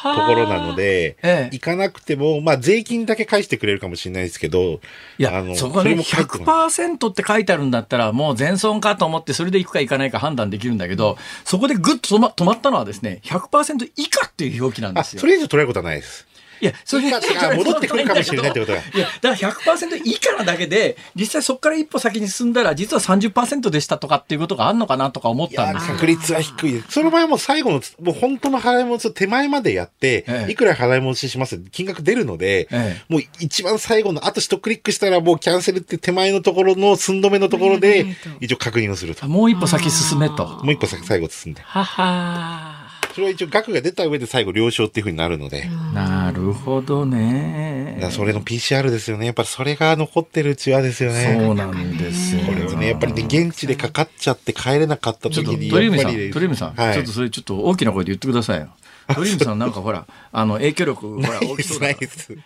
ところなので、ええ、行かなくても、まあ、税金だけ返してくれるかもしれないですけど、いや、あのそこで、ね、100%って書いてあるんだったら、もう全損かと思って、それで行くか行かないか判断できるんだけど、そこでぐっと止ま止まったのはですね、100%以下っていう表記なんですよ。それ以上取れることはないです。いや、それが戻ってくるかもしれないってことだ。いや、だから100%以下なだけで、実際そこから一歩先に進んだら、実は30%でしたとかっていうことがあるのかなとか思ったんです確率は低い。その場合も最後の、もう本当の払い戻し手前までやって、ええ、いくら払い戻しします金額出るので、え、もう一番最後の、あと一クリックしたらもうキャンセルって手前のところの寸止めのところで、一応確認をすると。もう一歩先進めと。もう一歩先、最後進んで。ははそれは一応額が出た上で最後了承っていうふうになるので。なるほどね。それの PCR ですよね。やっぱりそれが残ってるうちはですよね。そうなんですよ。これをね、やっぱりね、現地でかかっちゃって帰れなかった時に。鳥海さん、鳥海さん、はい、ちょっとそれちょっと大きな声で言ってくださいよ。鳥海さんなんかほら、あの、影響力、ほら、大きそうだ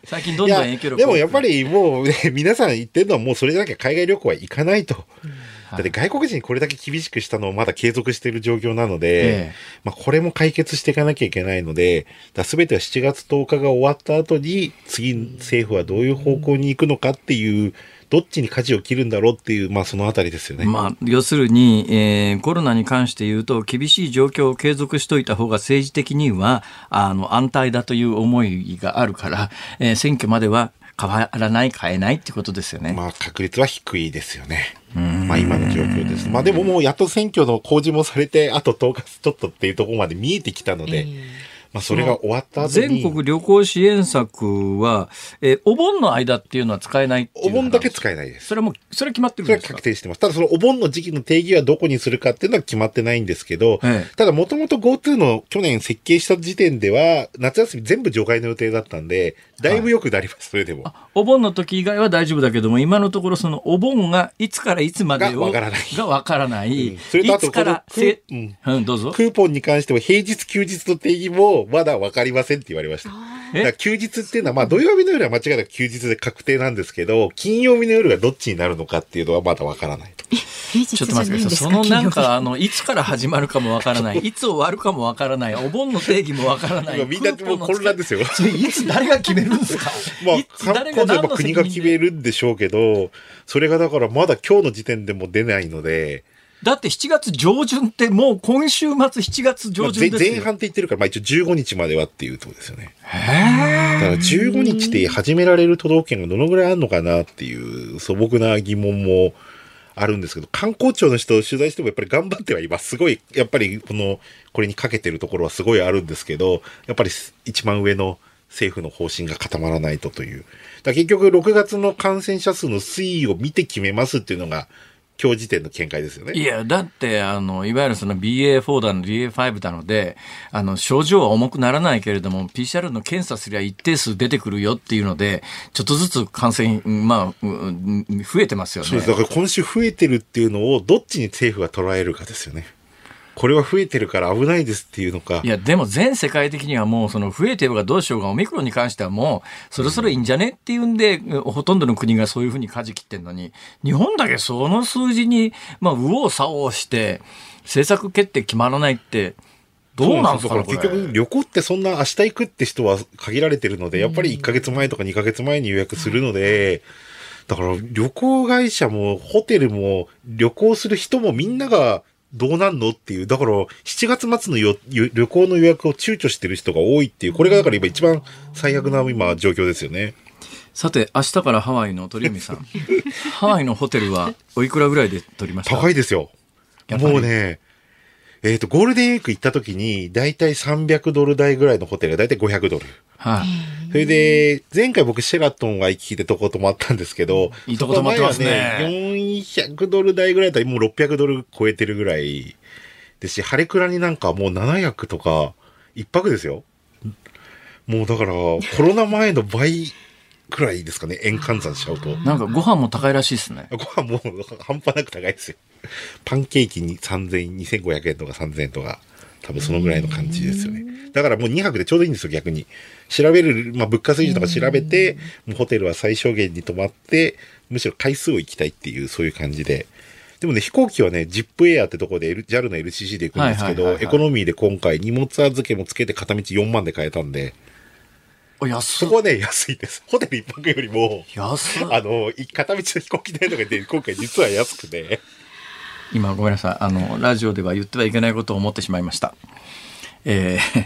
最近どんどん影響力。でもやっぱりもうね、皆さん言ってるのはもうそれだけ海外旅行は行かないと。うんだって外国人にこれだけ厳しくしたのをまだ継続している状況なので、ええ、まあこれも解決していかなきゃいけないので、すべては7月10日が終わった後に、次政府はどういう方向に行くのかっていう、どっちに舵を切るんだろうっていう、まあそのあたりですよね。まあ、要するに、えー、コロナに関して言うと、厳しい状況を継続しといた方が政治的には、あの、安泰だという思いがあるから、えー、選挙までは変わらない、変えないってことですよね。まあ、確率は低いですよね。まあ、今の状況です。まあ、でももうやっと選挙の公示もされて、あと10日ちょっとっていうところまで見えてきたので、えーまあ、それが終わった後全国旅行支援策は、えー、お盆の間っていうのは使えないお盆だけ使えないです。それも、それ決まってるんですか？それは確定してます。ただそのお盆の時期の定義はどこにするかっていうのは決まってないんですけど、ええ、ただもともと GoTo の去年設計した時点では、夏休み全部除外の予定だったんで、だいぶ良くなります、はい、それでも。お盆の時以外は大丈夫だけども、今のところそのお盆がいつからいつまでがわからない。がわからない。うん、それとあと、このク,、うんうん、どうぞクーポンに関しては平日休日の定義もまだわかりませんって言われました。休日っていうのは、まあ土曜日の夜は間違いなく休日で確定なんですけど、金曜日の夜がどっちになるのかっていうのはまだわからないと。ちょっと待ってください。そのなんか、あの、いつから始まるかもわからない、いつ終わるかもわからない、お盆の定義もわからない。みんなもう混乱ですよ。いつ誰が決めるんですかまあ、誰が何の国が決めるんでしょうけど、それがだからまだ今日の時点でも出ないので、だって7月上旬ってもう今週末7月上旬ですよ、前半って言ってるから、まあ一応15日まではっていうとこですよね。だから15日で始められる都道府県がどのぐらいあるのかなっていう素朴な疑問もあるんですけど、観光庁の人を取材してもやっぱり頑張ってはいます。すごい、やっぱりこの、これにかけてるところはすごいあるんですけど、やっぱり一番上の政府の方針が固まらないとという。だ結局6月の感染者数の推移を見て決めますっていうのが今日時点の見解ですよね。いや、だって、あの、いわゆるその BA4 だの BA5 だので、あの、症状は重くならないけれども、PCR の検査すりゃ一定数出てくるよっていうので、ちょっとずつ感染、まあ、増えてますよね。そうです。だから今週増えてるっていうのを、どっちに政府が捉えるかですよね。これは増えてるから危ないですっていうのか。いや、でも全世界的にはもう、その増えてるかどうしようが、オミクロンに関してはもう、そろそろいいんじゃねっていうんで、ほとんどの国がそういうふうに舵切ってんのに、日本だけその数字に、まあ、右往左往して、政策決定決まらないって、どうなんですかね結局旅行ってそんな明日行くって人は限られてるので、やっぱり1ヶ月前とか2ヶ月前に予約するので、だから旅行会社もホテルも旅行する人もみんながどうなんのっていう、だから7月末のよ旅行の予約を躊躇してる人が多いっていう、これがだから今一番最悪な今状況ですよね。さて、明日からハワイの鳥海さん。*laughs* ハワイのホテルはおいくらぐらいで取りました？高いですよ。もうね、えっ、ー、と、ゴールデンウィーク行った時に、だいたい300ドル台ぐらいのホテルがだいたい500ドル。はい、それで、前回僕シェラトンは行き来でとこ泊まったんですけど、いいとこ泊まってますね。400ドル台ぐらいだったらもう600ドル超えてるぐらいですし、ハレクラになんかもう700とか、一泊ですよ。もうだから、コロナ前の倍くらいですかね、円換算しちゃうと。なんかご飯も高いらしいですね。ご飯も半端なく高いですよ。パンケーキに3000円、2500円とか3000円とか。多分そのぐらいの感じですよね。だからもう2泊でちょうどいいんですよ、逆に。調べる、まあ、物価水準とか調べて、もうホテルは最小限に泊まって、むしろ回数を行きたいっていう、そういう感じで。でもね、飛行機はね、ジップエアってとこで、L、JAL の LCC で行くんですけど、エコノミーで今回荷物預けもつけて片道4万で買えたんで、そこはね、安いです。ホテル一泊よりも、安あの、片道の飛行機代とかで、今回実は安くて。*laughs* 今ごめんなさい。あの、ラジオでは言ってはいけないことを思ってしまいました。えー、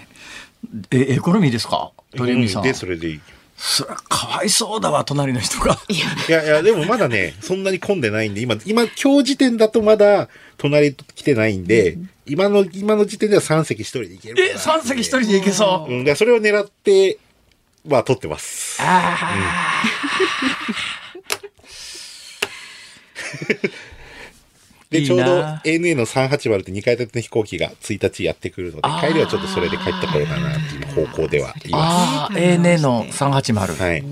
え、エコノミーですか？鳥海さん。で、それでいい。そりゃかわいそうだわ、隣の人が。いやいや、でもまだね、そんなに混んでないんで、今、今、今日時点だとまだ、隣来てないんで、うん、今の、今の時点では3席1人で行けるえ、3席1人で行けそう。うん、それを狙って、まあ、取ってます。で、ちょうど ANA の380って2階建ての飛行機が1日やってくるので、帰りはちょっとそれで帰ってこようかなっていう方向ではいます。ああ、ANA の380。はい。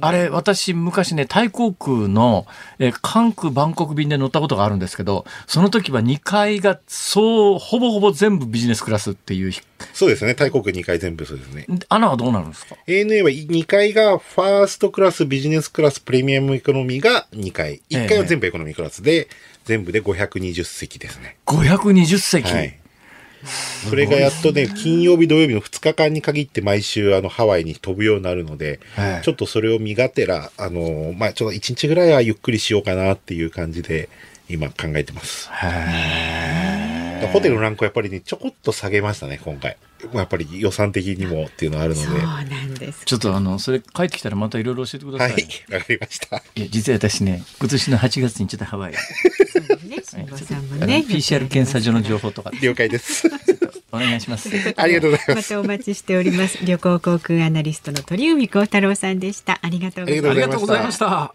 あれ、私、昔ね、タイ航空の、え関空バンコク便で乗ったことがあるんですけど、その時は2階が、そう、ほぼほぼ全部ビジネスクラスっていう。そうですね。タイ航空2階全部そうですね。アナはどうなるんですか ?ANA は2階がファーストクラス、ビジネスクラス、プレミアムエコノミーが2階。1階は全部エコノミークラスで、え全部で520席ですね。520席、はい、*laughs* それがやっとね、金曜日、土曜日の2日間に限って毎週あのハワイに飛ぶようになるので、はい、ちょっとそれを身がてら、あの、まあ、ちょっと1日ぐらいはゆっくりしようかなっていう感じで、今考えてます。ホテルのランクはやっぱりね、ちょこっと下げましたね、今回。やっぱり予算的にもっていうのがあるので。そうなんでちょっとあのそれ帰ってきたらまたいろいろ教えてください。はい、わかりました。いや実は私ね今年の8月にちょっとハワイ。そうね、ね、PCR 検査所の情報とか了解です。お願いします。ありがとうございます。またお待ちしております。旅行航空アナリストの鳥海高太郎さんでした。ありがとうございました。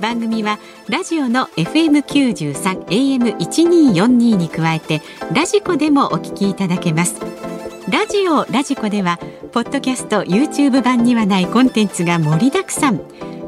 番組はラジオの FM93 AM1242 に加えてラジコでもお聞きいただけます。ラジオラジコではポッドキャスト YouTube 版にはないコンテンツが盛りだくさん。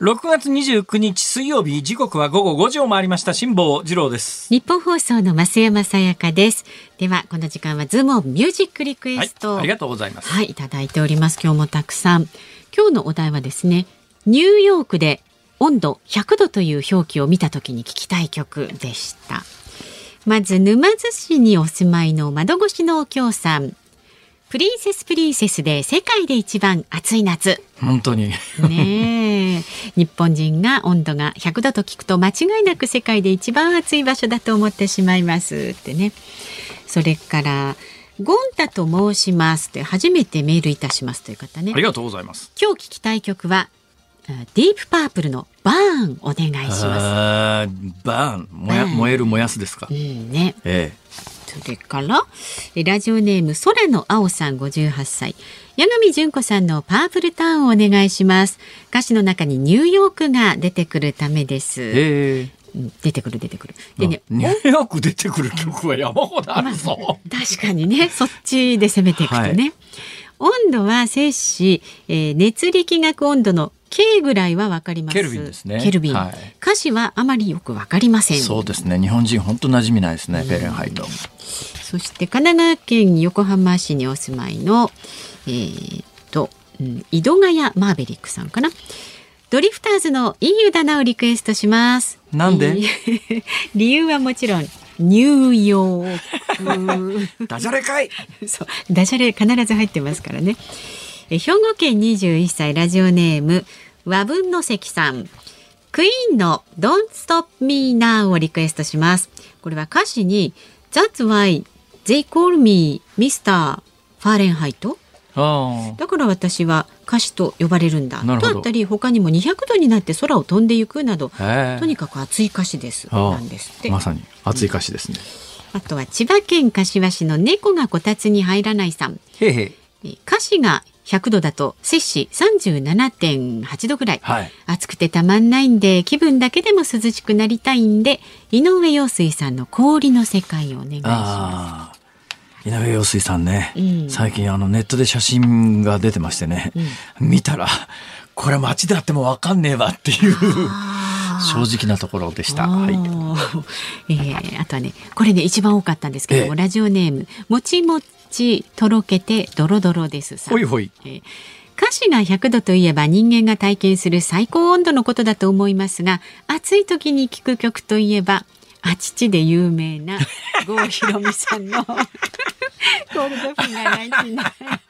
6月29日水曜日時刻は午後5時を回りました辛坊治郎です。日本放送の増山さやかです。ではこの時間はズームミュージックリクエスト、はい、ありがとうございます。はいいただいております。今日もたくさん。今日のお題はですねニューヨークで温度100度という表記を見た時に聞きたい曲でした。まず沼津市にお住まいの窓越しのお京さんプリンセスプリンセスで世界で一番暑い夏。本当に。ね日本人が温度が100度と聞くと間違いなく世界で一番暑い場所だと思ってしまいますってね。それからゴンタと申しますって初めてメールいたしますという方ね。ありがとうございます。今日聞きたい曲はディープパープルのバーンお願いします。バーン燃や燃える燃やすですか。うんね。ええ。それからラジオネーム空の青さん58歳八神純子さんのパープルターンをお願いします。歌詞の中にニューヨークが出てくるためです。出てくる出てくる。でねニューヨーク出てくる曲は山ほどあるぞ、確かにねそっちで攻めていくとね、はい、温度は摂氏、えー、熱力学温度の K ぐらいはわかります。ケルビンですね。ケルビン。はい、歌詞はあまりよくわかりません。そうですね。日本人本当馴染みないですね。フェレンハイト。そして神奈川県横浜市にお住まいのえー、っと、うん、井戸ヶ谷マーベリックさんかな。ドリフターズのいい湯だなをリクエストします。なんで？*laughs* 理由はもちろんニューヨーク。*laughs* ダジャレかい。そう、ダジャレ必ず入ってますからね。え兵庫県21歳ラジオネーム和文の関さん。クイーンの Don't Stop Me Now をリクエストします。これは歌詞に That's why they call me Mr. ファーレンハイトだから私は歌手と呼ばれるんだ。とあったり他にも200度になって空を飛んでいくなどとにかく熱い歌詞です。なんですって。まさに熱い歌詞ですね、うん、あとは千葉県柏市の猫がこたつに入らないさん。歌詞が100度だと摂氏37.8度ぐらい、はい、暑くてたまんないんで気分だけでも涼しくなりたいんで井上陽水さんの氷の世界をお願いします。井上陽水さんね、うん、最近あのネットで写真が出てましてね、うん、見たらこれ街であってもわかんねえわっていう正直なところでした。はい。えー、あとはね、これね一番多かったんですけども、えー、ラジオネームもちもちとろけてドロドロですほいほい。えー歌詞が100度といえば人間が体験する最高温度のことだと思いますが暑い時に聴く曲といえばあ父で有名な郷ひろみさんの *laughs* ゴールドフィンガー99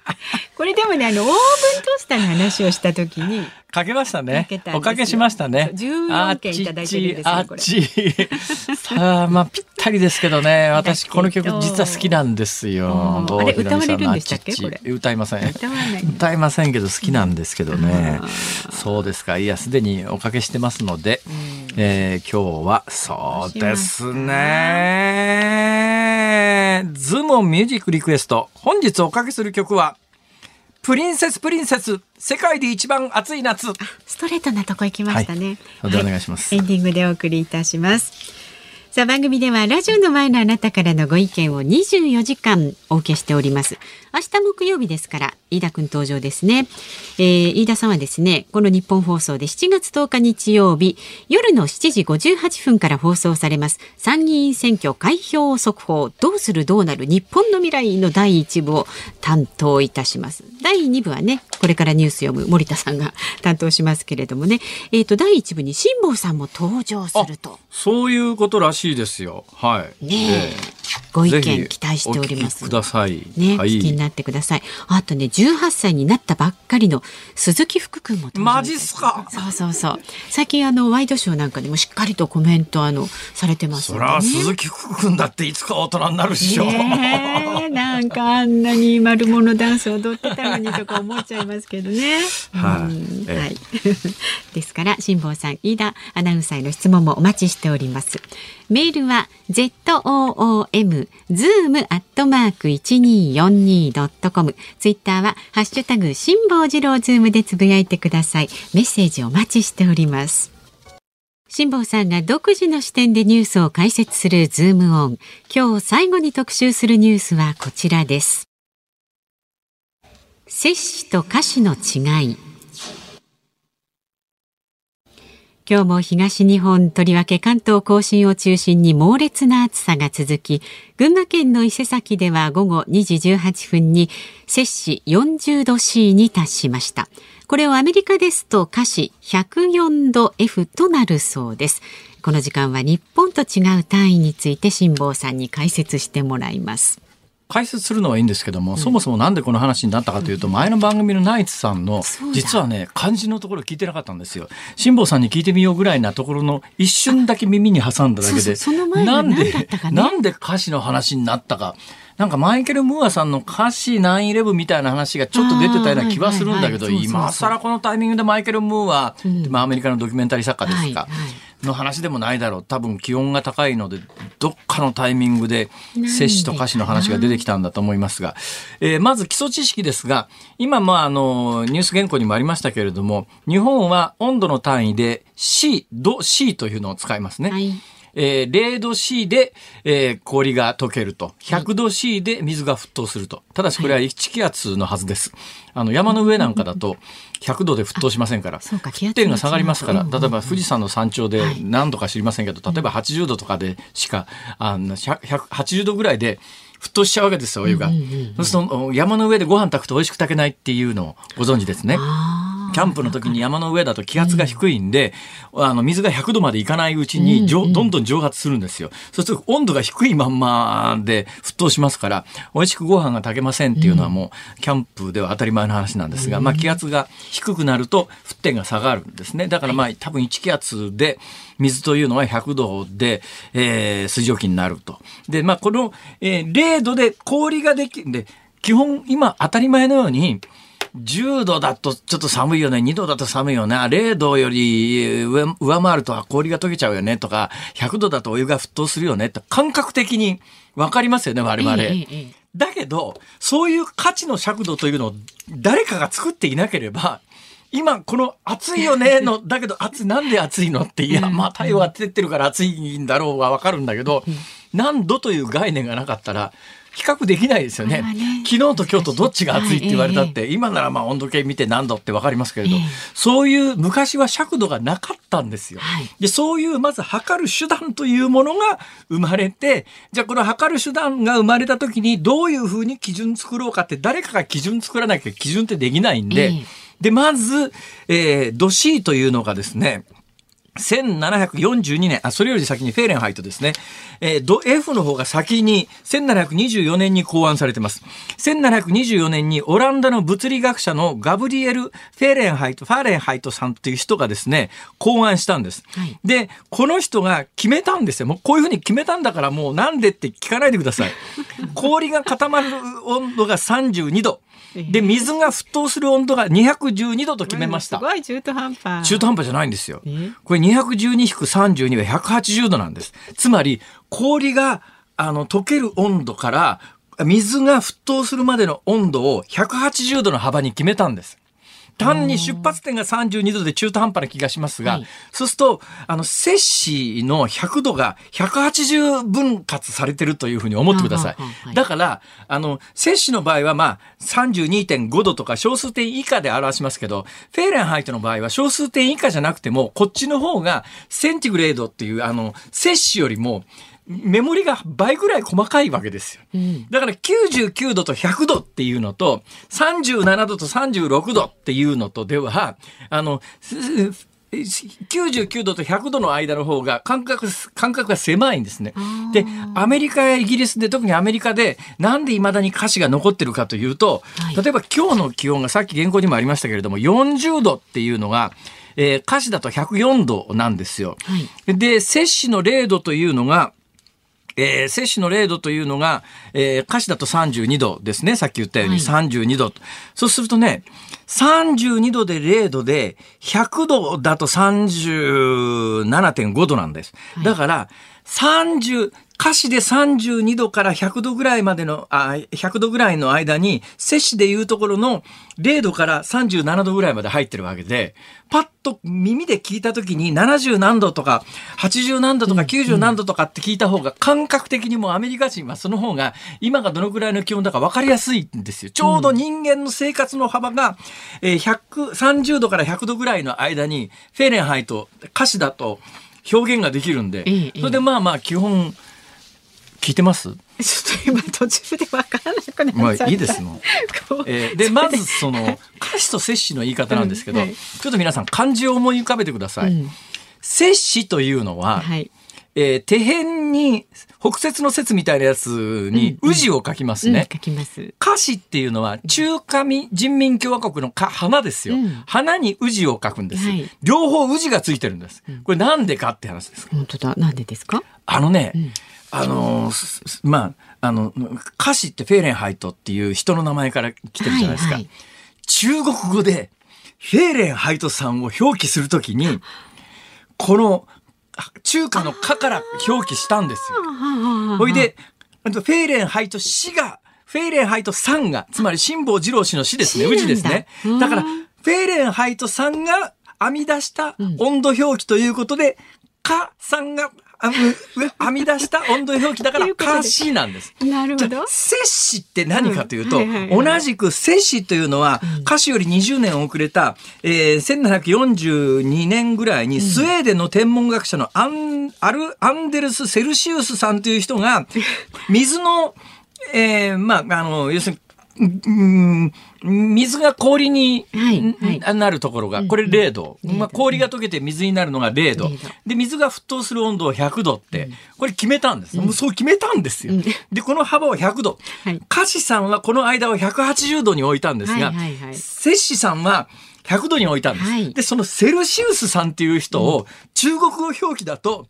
これでもねあのオーブントースターの話をした時にかけましたね。おかけしましたね。14件いただいてるんですあっち。さあ、まあぴったりですけどね。*laughs* 私この曲実は好きなんですよ。あれ歌われるんでしたっけ？これ。歌いません。歌いませんけど好きなんですけどね。そうですか。いやすでにおかけしてますので、えー、今日はそうですね。ズームムオンミュージックリクエスト。本日おかけする曲は、プリンセスプリンセス、世界で一番暑い夏。ストレートなとこ行きましたね。はい、お願いします、はい、エンディングでお送りいたします。さあ番組ではラジオの前のあなたからのご意見を24時間お受けしております。明日木曜日ですから飯田くん登場ですね、えー、飯田さんはですねこの日本放送で7月10日日曜日夜の7時58分から放送されます。参議院選挙開票速報どうするどうなる日本の未来の第1部を担当いたします。第2部はねこれからニュース読む森田さんが *laughs* 担当しますけれどもね。えっ、ー、と第1部に辛坊さんも登場すると。そういうことらしいですよ。はい。ねえ。ーご意見期待しております。ください。ね、はい、聞きになってください。あとね、18歳になったばっかりの鈴木福君もマジっすか？そうそうそう。最近あのワイドショーなんかでもしっかりとコメントあのされてます、ね、そりゃ鈴木福君だっていつか大人になるっしょ。ね、なんかあんなにマルモダンス踊ってたのにとか思っちゃいますけどね。はい。はい。*laughs* ですから辛坊さん、飯田アナウンサーへの質問もお待ちしております。メールは z o o m zoom アットマーク一二四二ドットコム。ツイッターはハッシュタグ辛坊治郎ズームでつぶやいてください。メッセージお待ちしております。辛坊さんが独自の視点でニュースを解説するズームオン。今日最後に特集するニュースはこちらです。摂氏と歌詞の違い。今日も東日本とりわけ関東甲信を中心に猛烈な暑さが続き群馬県の伊勢崎では午後2時18分に摂氏40度 C に達しました。これをアメリカですと華氏104度 F となるそうです。この時間は日本と違う単位について辛坊さんに解説してもらいます。解説するのはいいんですけども、うん、そもそもなんでこの話になったかというと、前の番組のナイツさんの、実はね、漢字のところ聞いてなかったんですよ。辛坊さんに聞いてみようぐらいなところの一瞬だけ耳に挟んだだけで、なんで、なんで歌詞の話になったか。なんかマイケル・ムーアさんの歌詞9-11みたいな話がちょっと出てたような気はするんだけど、今更このタイミングでマイケル・ムーア、うん、まあアメリカのドキュメンタリー作家ですか。はいはいの話でもないだろう。多分気温が高いのでどっかのタイミングで摂氏と歌詞の話が出てきたんだと思いますが、えー、まず基礎知識ですが今まああのニュース原稿にもありましたけれども日本は温度の単位で C 度 C というのを使いますね。はいえー、0度 C で、えー、氷が溶けると。100度 C で水が沸騰すると。ただしこれは1気圧のはずです。あの、山の上なんかだと、100度で沸騰しませんから、沸点が下がりますから、例えば富士山の山頂で何度か知りませんけど、例えば80度とかでしか、あの、80度ぐらいで、沸騰しちゃうわけですよ、お湯が。そうすると、山の上でご飯炊くと美味しく炊けないっていうのをご存知ですね。キャンプの時に山の上だと気圧が低いんで、うん、あの水が100度までいかないうちに、どんどん蒸発するんですよ。そうすると温度が低いまんまで沸騰しますから、美味しくご飯が炊けませんっていうのはもう、キャンプでは当たり前の話なんですが、うん、まあ気圧が低くなると沸点が下がるんですね。だからまあ多分1気圧で、水というのは100度で、えー、水蒸気になると。で、まあこの、えー、0度で氷ができるんで、基本今当たり前のように、10度だとちょっと寒いよね、2度だと寒いよね、0度より上上回ると氷が溶けちゃうよね。とか、100度だとお湯が沸騰するよね。って感覚的に分かりますよね、我々。だけど、そういう価値の尺度というのを誰かが作っていなければ、今この暑いよねの、だけど暑い、なんで暑いのって、いや、まあ太陽当ててるから暑いんだろうはわかるんだけど、何度という概念がなかったら、比較できないですよね、ね、昨日と今日とどっちが暑いって言われたって、はい、今ならまあ温度計見て何度って分かりますけれど、えー、そういう昔は尺度がなかったんですよ。はい、でそういうまず測る手段というものが生まれてじゃあこの測る手段が生まれた時にどういうふうに基準作ろうかって誰かが基準作らなきゃ基準ってできないんで、えー、でまず、えー、度 C というのがですね1742年、あ、それより先にフェーレンハイトですね。えー、ド F の方が先に1724年に考案されてます。1724年にオランダの物理学者のガブリエル・フェーレンハイト、ファーレンハイトさんっていう人がですね、考案したんです。はい、で、この人が決めたんですよ。もうこういうふうに決めたんだからもうなんでって聞かないでください。*laughs* 氷が固まる温度が32度。で、水が沸騰する温度が212度と決めました。すごい中途半端。中途半端じゃないんですよ。これ212-32は180度なんです。つまり、氷が、あの、溶ける温度から、水が沸騰するまでの温度を180度の幅に決めたんです。単に出発点が32度で中途半端な気がしますが、はい、そうすると、あの、摂氏の100度が180分割されてるというふうに思ってください。だから、あの、摂氏の場合はまあ、32.5度とか小数点以下で表しますけど、フェーレンハイトの場合は小数点以下じゃなくても、こっちの方がセンティグレードっていう、あの、摂氏よりも、メモリが倍ぐらい細かいわけですよ。だから99度と100度っていうのと、37度と36度っていうのとでは、あの、99度と100度の間の方が感覚、感覚が狭いんですね。で、アメリカやイギリスで、特にアメリカで、なんで未だに歌詞が残ってるかというと、はい、例えば今日の気温がさっき原稿にもありましたけれども、40度っていうのが、えー、歌詞だと104度なんですよ。はい、で、摂氏の0度というのが、えー、摂氏の0度というのが、えー、歌詞だと32度ですね。さっき言ったように32度。はい、そうするとね、32度で0度で、100度だと37.5度なんです。だから、30、歌詞で32度から100度ぐらいまでの、あ、100度ぐらいの間に、摂氏でいうところの0度から37度ぐらいまで入ってるわけで、パッと耳で聞いた時に70何度とか、80何度とか90何度とかって聞いた方が感覚的にもアメリカ人はその方が今がどのぐらいの気温だか分かりやすいんですよ。ちょうど人間の生活の幅が、え130度から100度ぐらいの間に、フェーレンハイト、歌詞だと表現ができるんで、それでまあまあ基本、聞いてます？ちょっと今途中でわからなくなっちゃった。まあいいですもん。えー、で、まずその、歌詞と摂氏の言い方なんですけど、うんはい、ちょっと皆さん漢字を思い浮かべてください。うん、摂氏というのは、はい、えー、手辺に、北節の節みたいなやつに、宇治を書きますね。書きます。歌詞っていうのは、中華人民共和国の花ですよ。花に宇治を書くんです。はい、両方宇治がついてるんです。これなんでかって話です。本当だ。なんでですか？あのね、あのまあ、あの、歌詞ってフェーレンハイトっていう人の名前から来てるじゃないですか。はいはい、中国語で、フェーレンハイトさんを表記するときに、この、中華の「か」から表記したんですよ。ほいで、フェーレンハイト氏が、フェーレンハイトさんが、つまり辛坊治郎氏の氏ですね、宇治ですね。だから、フェーレンハイトさんが編み出した温度表記ということで、かさんが編み出した温度表記だから歌詞なんです。なるほど。摂氏って何かというと、同じく摂氏というのは歌詞より20年遅れた、えー、1742年ぐらいにスウェーデンの天文学者のアンアルアンデルス・セルシウスさんという人が *laughs* 水のえー、まあ、あの、要するにうん水が氷になるところが、これ0度。まあ、氷が溶けて水になるのが0度。で、水が沸騰する温度を100度って、これ決めたんです。もうそう決めたんですよ。で、この幅を100度。カシさんはこの間を180度に置いたんですが、摂氏さんは100度に置いたんです。で、そのセルシウスさんっていう人を中国語表記だと、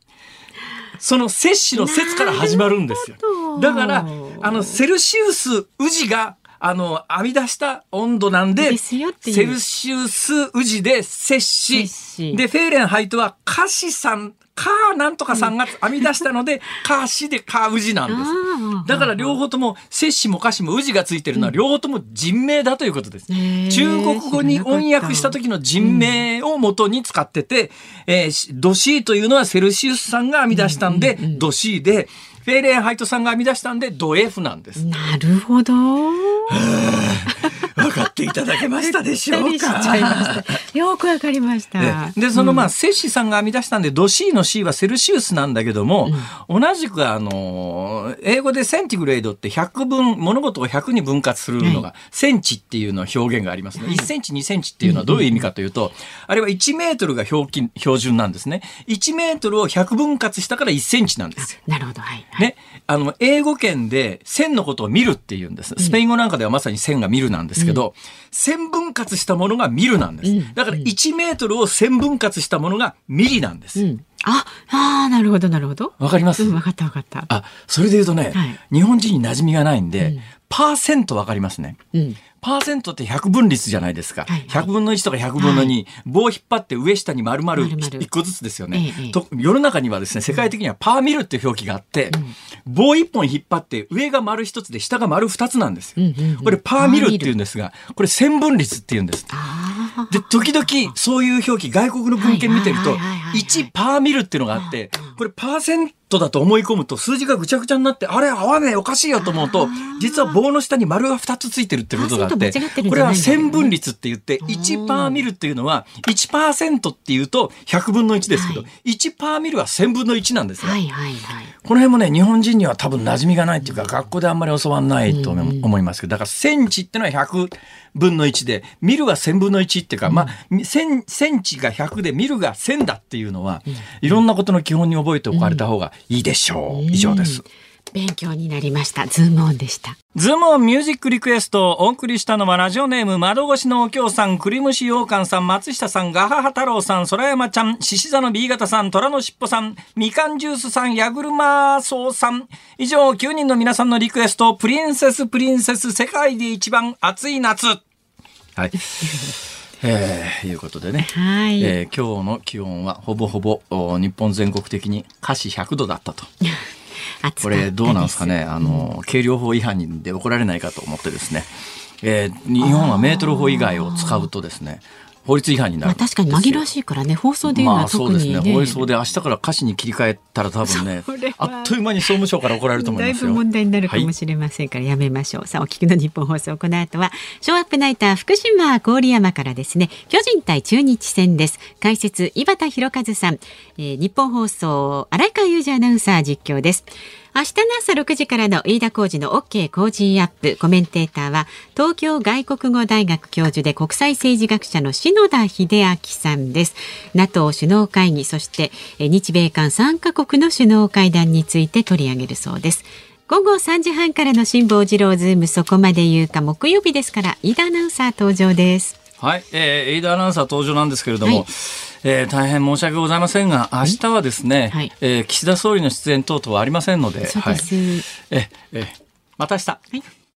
その摂氏の説から始まるんですよ。だから、あの、セルシウス宇治があの、編み出した温度なんで、セルシウス宇治で摂氏。で、フェーレンハイトはカシさん、カーなんとかさんが編み出したので、*laughs* カーシでカー宇治なんです。だから両方とも、摂氏もカシも宇治がついてるのは両方とも人名だということです。中国語に翻訳した時の人名を元に使ってて、えー、度 C というのはセルシウスさんが編み出したんで、度 C で、フェーレンハイトさんが編み出したんで、度 F なんです。なるほど。*laughs* 分かっていただけましたでしょうか？よくわかりました。で、そのまあ、摂氏さんが編み出したんで、度 C の C はセルシウスなんだけども、うん、同じくあの、英語で centigrade って100分、物事を100に分割するのが、センチっていうの表現がありますね。1センチ、2センチっていうのはどういう意味かというと、あれは1メートルが標標準なんですね。1メートルを100分割したから1センチなんですよ。なるほど。はい。ね。あの、英語圏で線のことを見るっていうんです。スペイン語なんかではまさに線が見るなんですけど、うん、線分割したものがミルなんです。だから1メートルを線分割したものがミリなんです。あ、ああ、なるほど、なるほど。わかります？わ、うん、かった、わかった。あ、それで言うとね、はい、日本人に馴染みがないんで、うん、パーセントわかりますね。うんパーセントって100分率じゃないですか。はい、100分の1とか100分の2、はい、棒を引っ張って上下に丸々1個ずつですよね。ええ、と世の中にはですね、世界的にはパーミルっていう表記があって、うん、棒1本引っ張って上が丸1つで下が丸2つなんですよ。うんうんうん、これパーミルっていうんですが、これ線分率っていうんです。で、時々そういう表記、外国の文献見てると、1パーミルっていうのがあって、これパーセントだと思い込むと数字がぐちゃぐちゃになって、あれ合わねえおかしいよと思うと、実は棒の下に丸が2つついてるってことがあって、これは線分率って言って、1パーミルっていうのは、1%っていうと100分の1ですけど、1パーミルは1000分の1なんですよ。はいはいはい。この辺もね、日本人には多分馴染みがないっていうか、学校であんまり教わんないと思いますけど、だからセンチってのは100分の1で、ミルが1000分の1っていうか、まあ、センセンチが100でミルが1000だっていうのは、いろんなことの基本に覚えておかれた方がいいでしょう。以上です。勉強になりました。ズームオンでした。ズームオンミュージックリクエストをお送りしたのはラジオネーム窓越しのお京さん、栗蒸し羊羹さん、松下さん、ガハハ太郎さん、空山ちゃん、獅子座の B 型さん、虎のしっぽさん、みかんジュースさん、ヤグルマーソーさん。以上、9人の皆さんのリクエスト、プリンセスプリンセス世界で一番暑い夏。はい。*laughs* えー、いうことでね、はいえー、今日の気温はほぼほぼ日本全国的に華氏100度だったと。*laughs* これどうなんですかね、あの、軽量法違反で怒られないかと思ってですね、えー、日本はメートル法以外を使うとですね、法律違反になる、まあ、確かに紛らわしいからね放送で言うのは特に、ね、まあ、そうですね。放送で明日から歌詞に切り替えたら多分ね *laughs* あっという間に総務省から怒られると思いますだいぶ問題になるかもしれませんから、やめましょう、はい、さあお聞きの日本放送。この後はショーアップナイター福島郡山からですね。巨人対中日戦です。解説井端弘和さん、えー、日本放送荒井川裕二アナウンサー実況です明日の朝6時からの飯田浩二の OK 工事アップ。コメンテーターは東京外国語大学教授で国際政治学者の篠田秀明さんです。NATO 首脳会議そして日米韓3カ国の首脳会談について取り上げるそうです。午後3時半からの辛坊治郎ズームそこまで言うか木曜日ですから飯田アナウンサー登場です。はい、えー、飯田アナウンサー登場なんですけれども、はい。えー、大変申し訳ございませんが、明日はですね、はい、えー、岸田総理の出演等々はありませんので、はい、ええまた明日。はい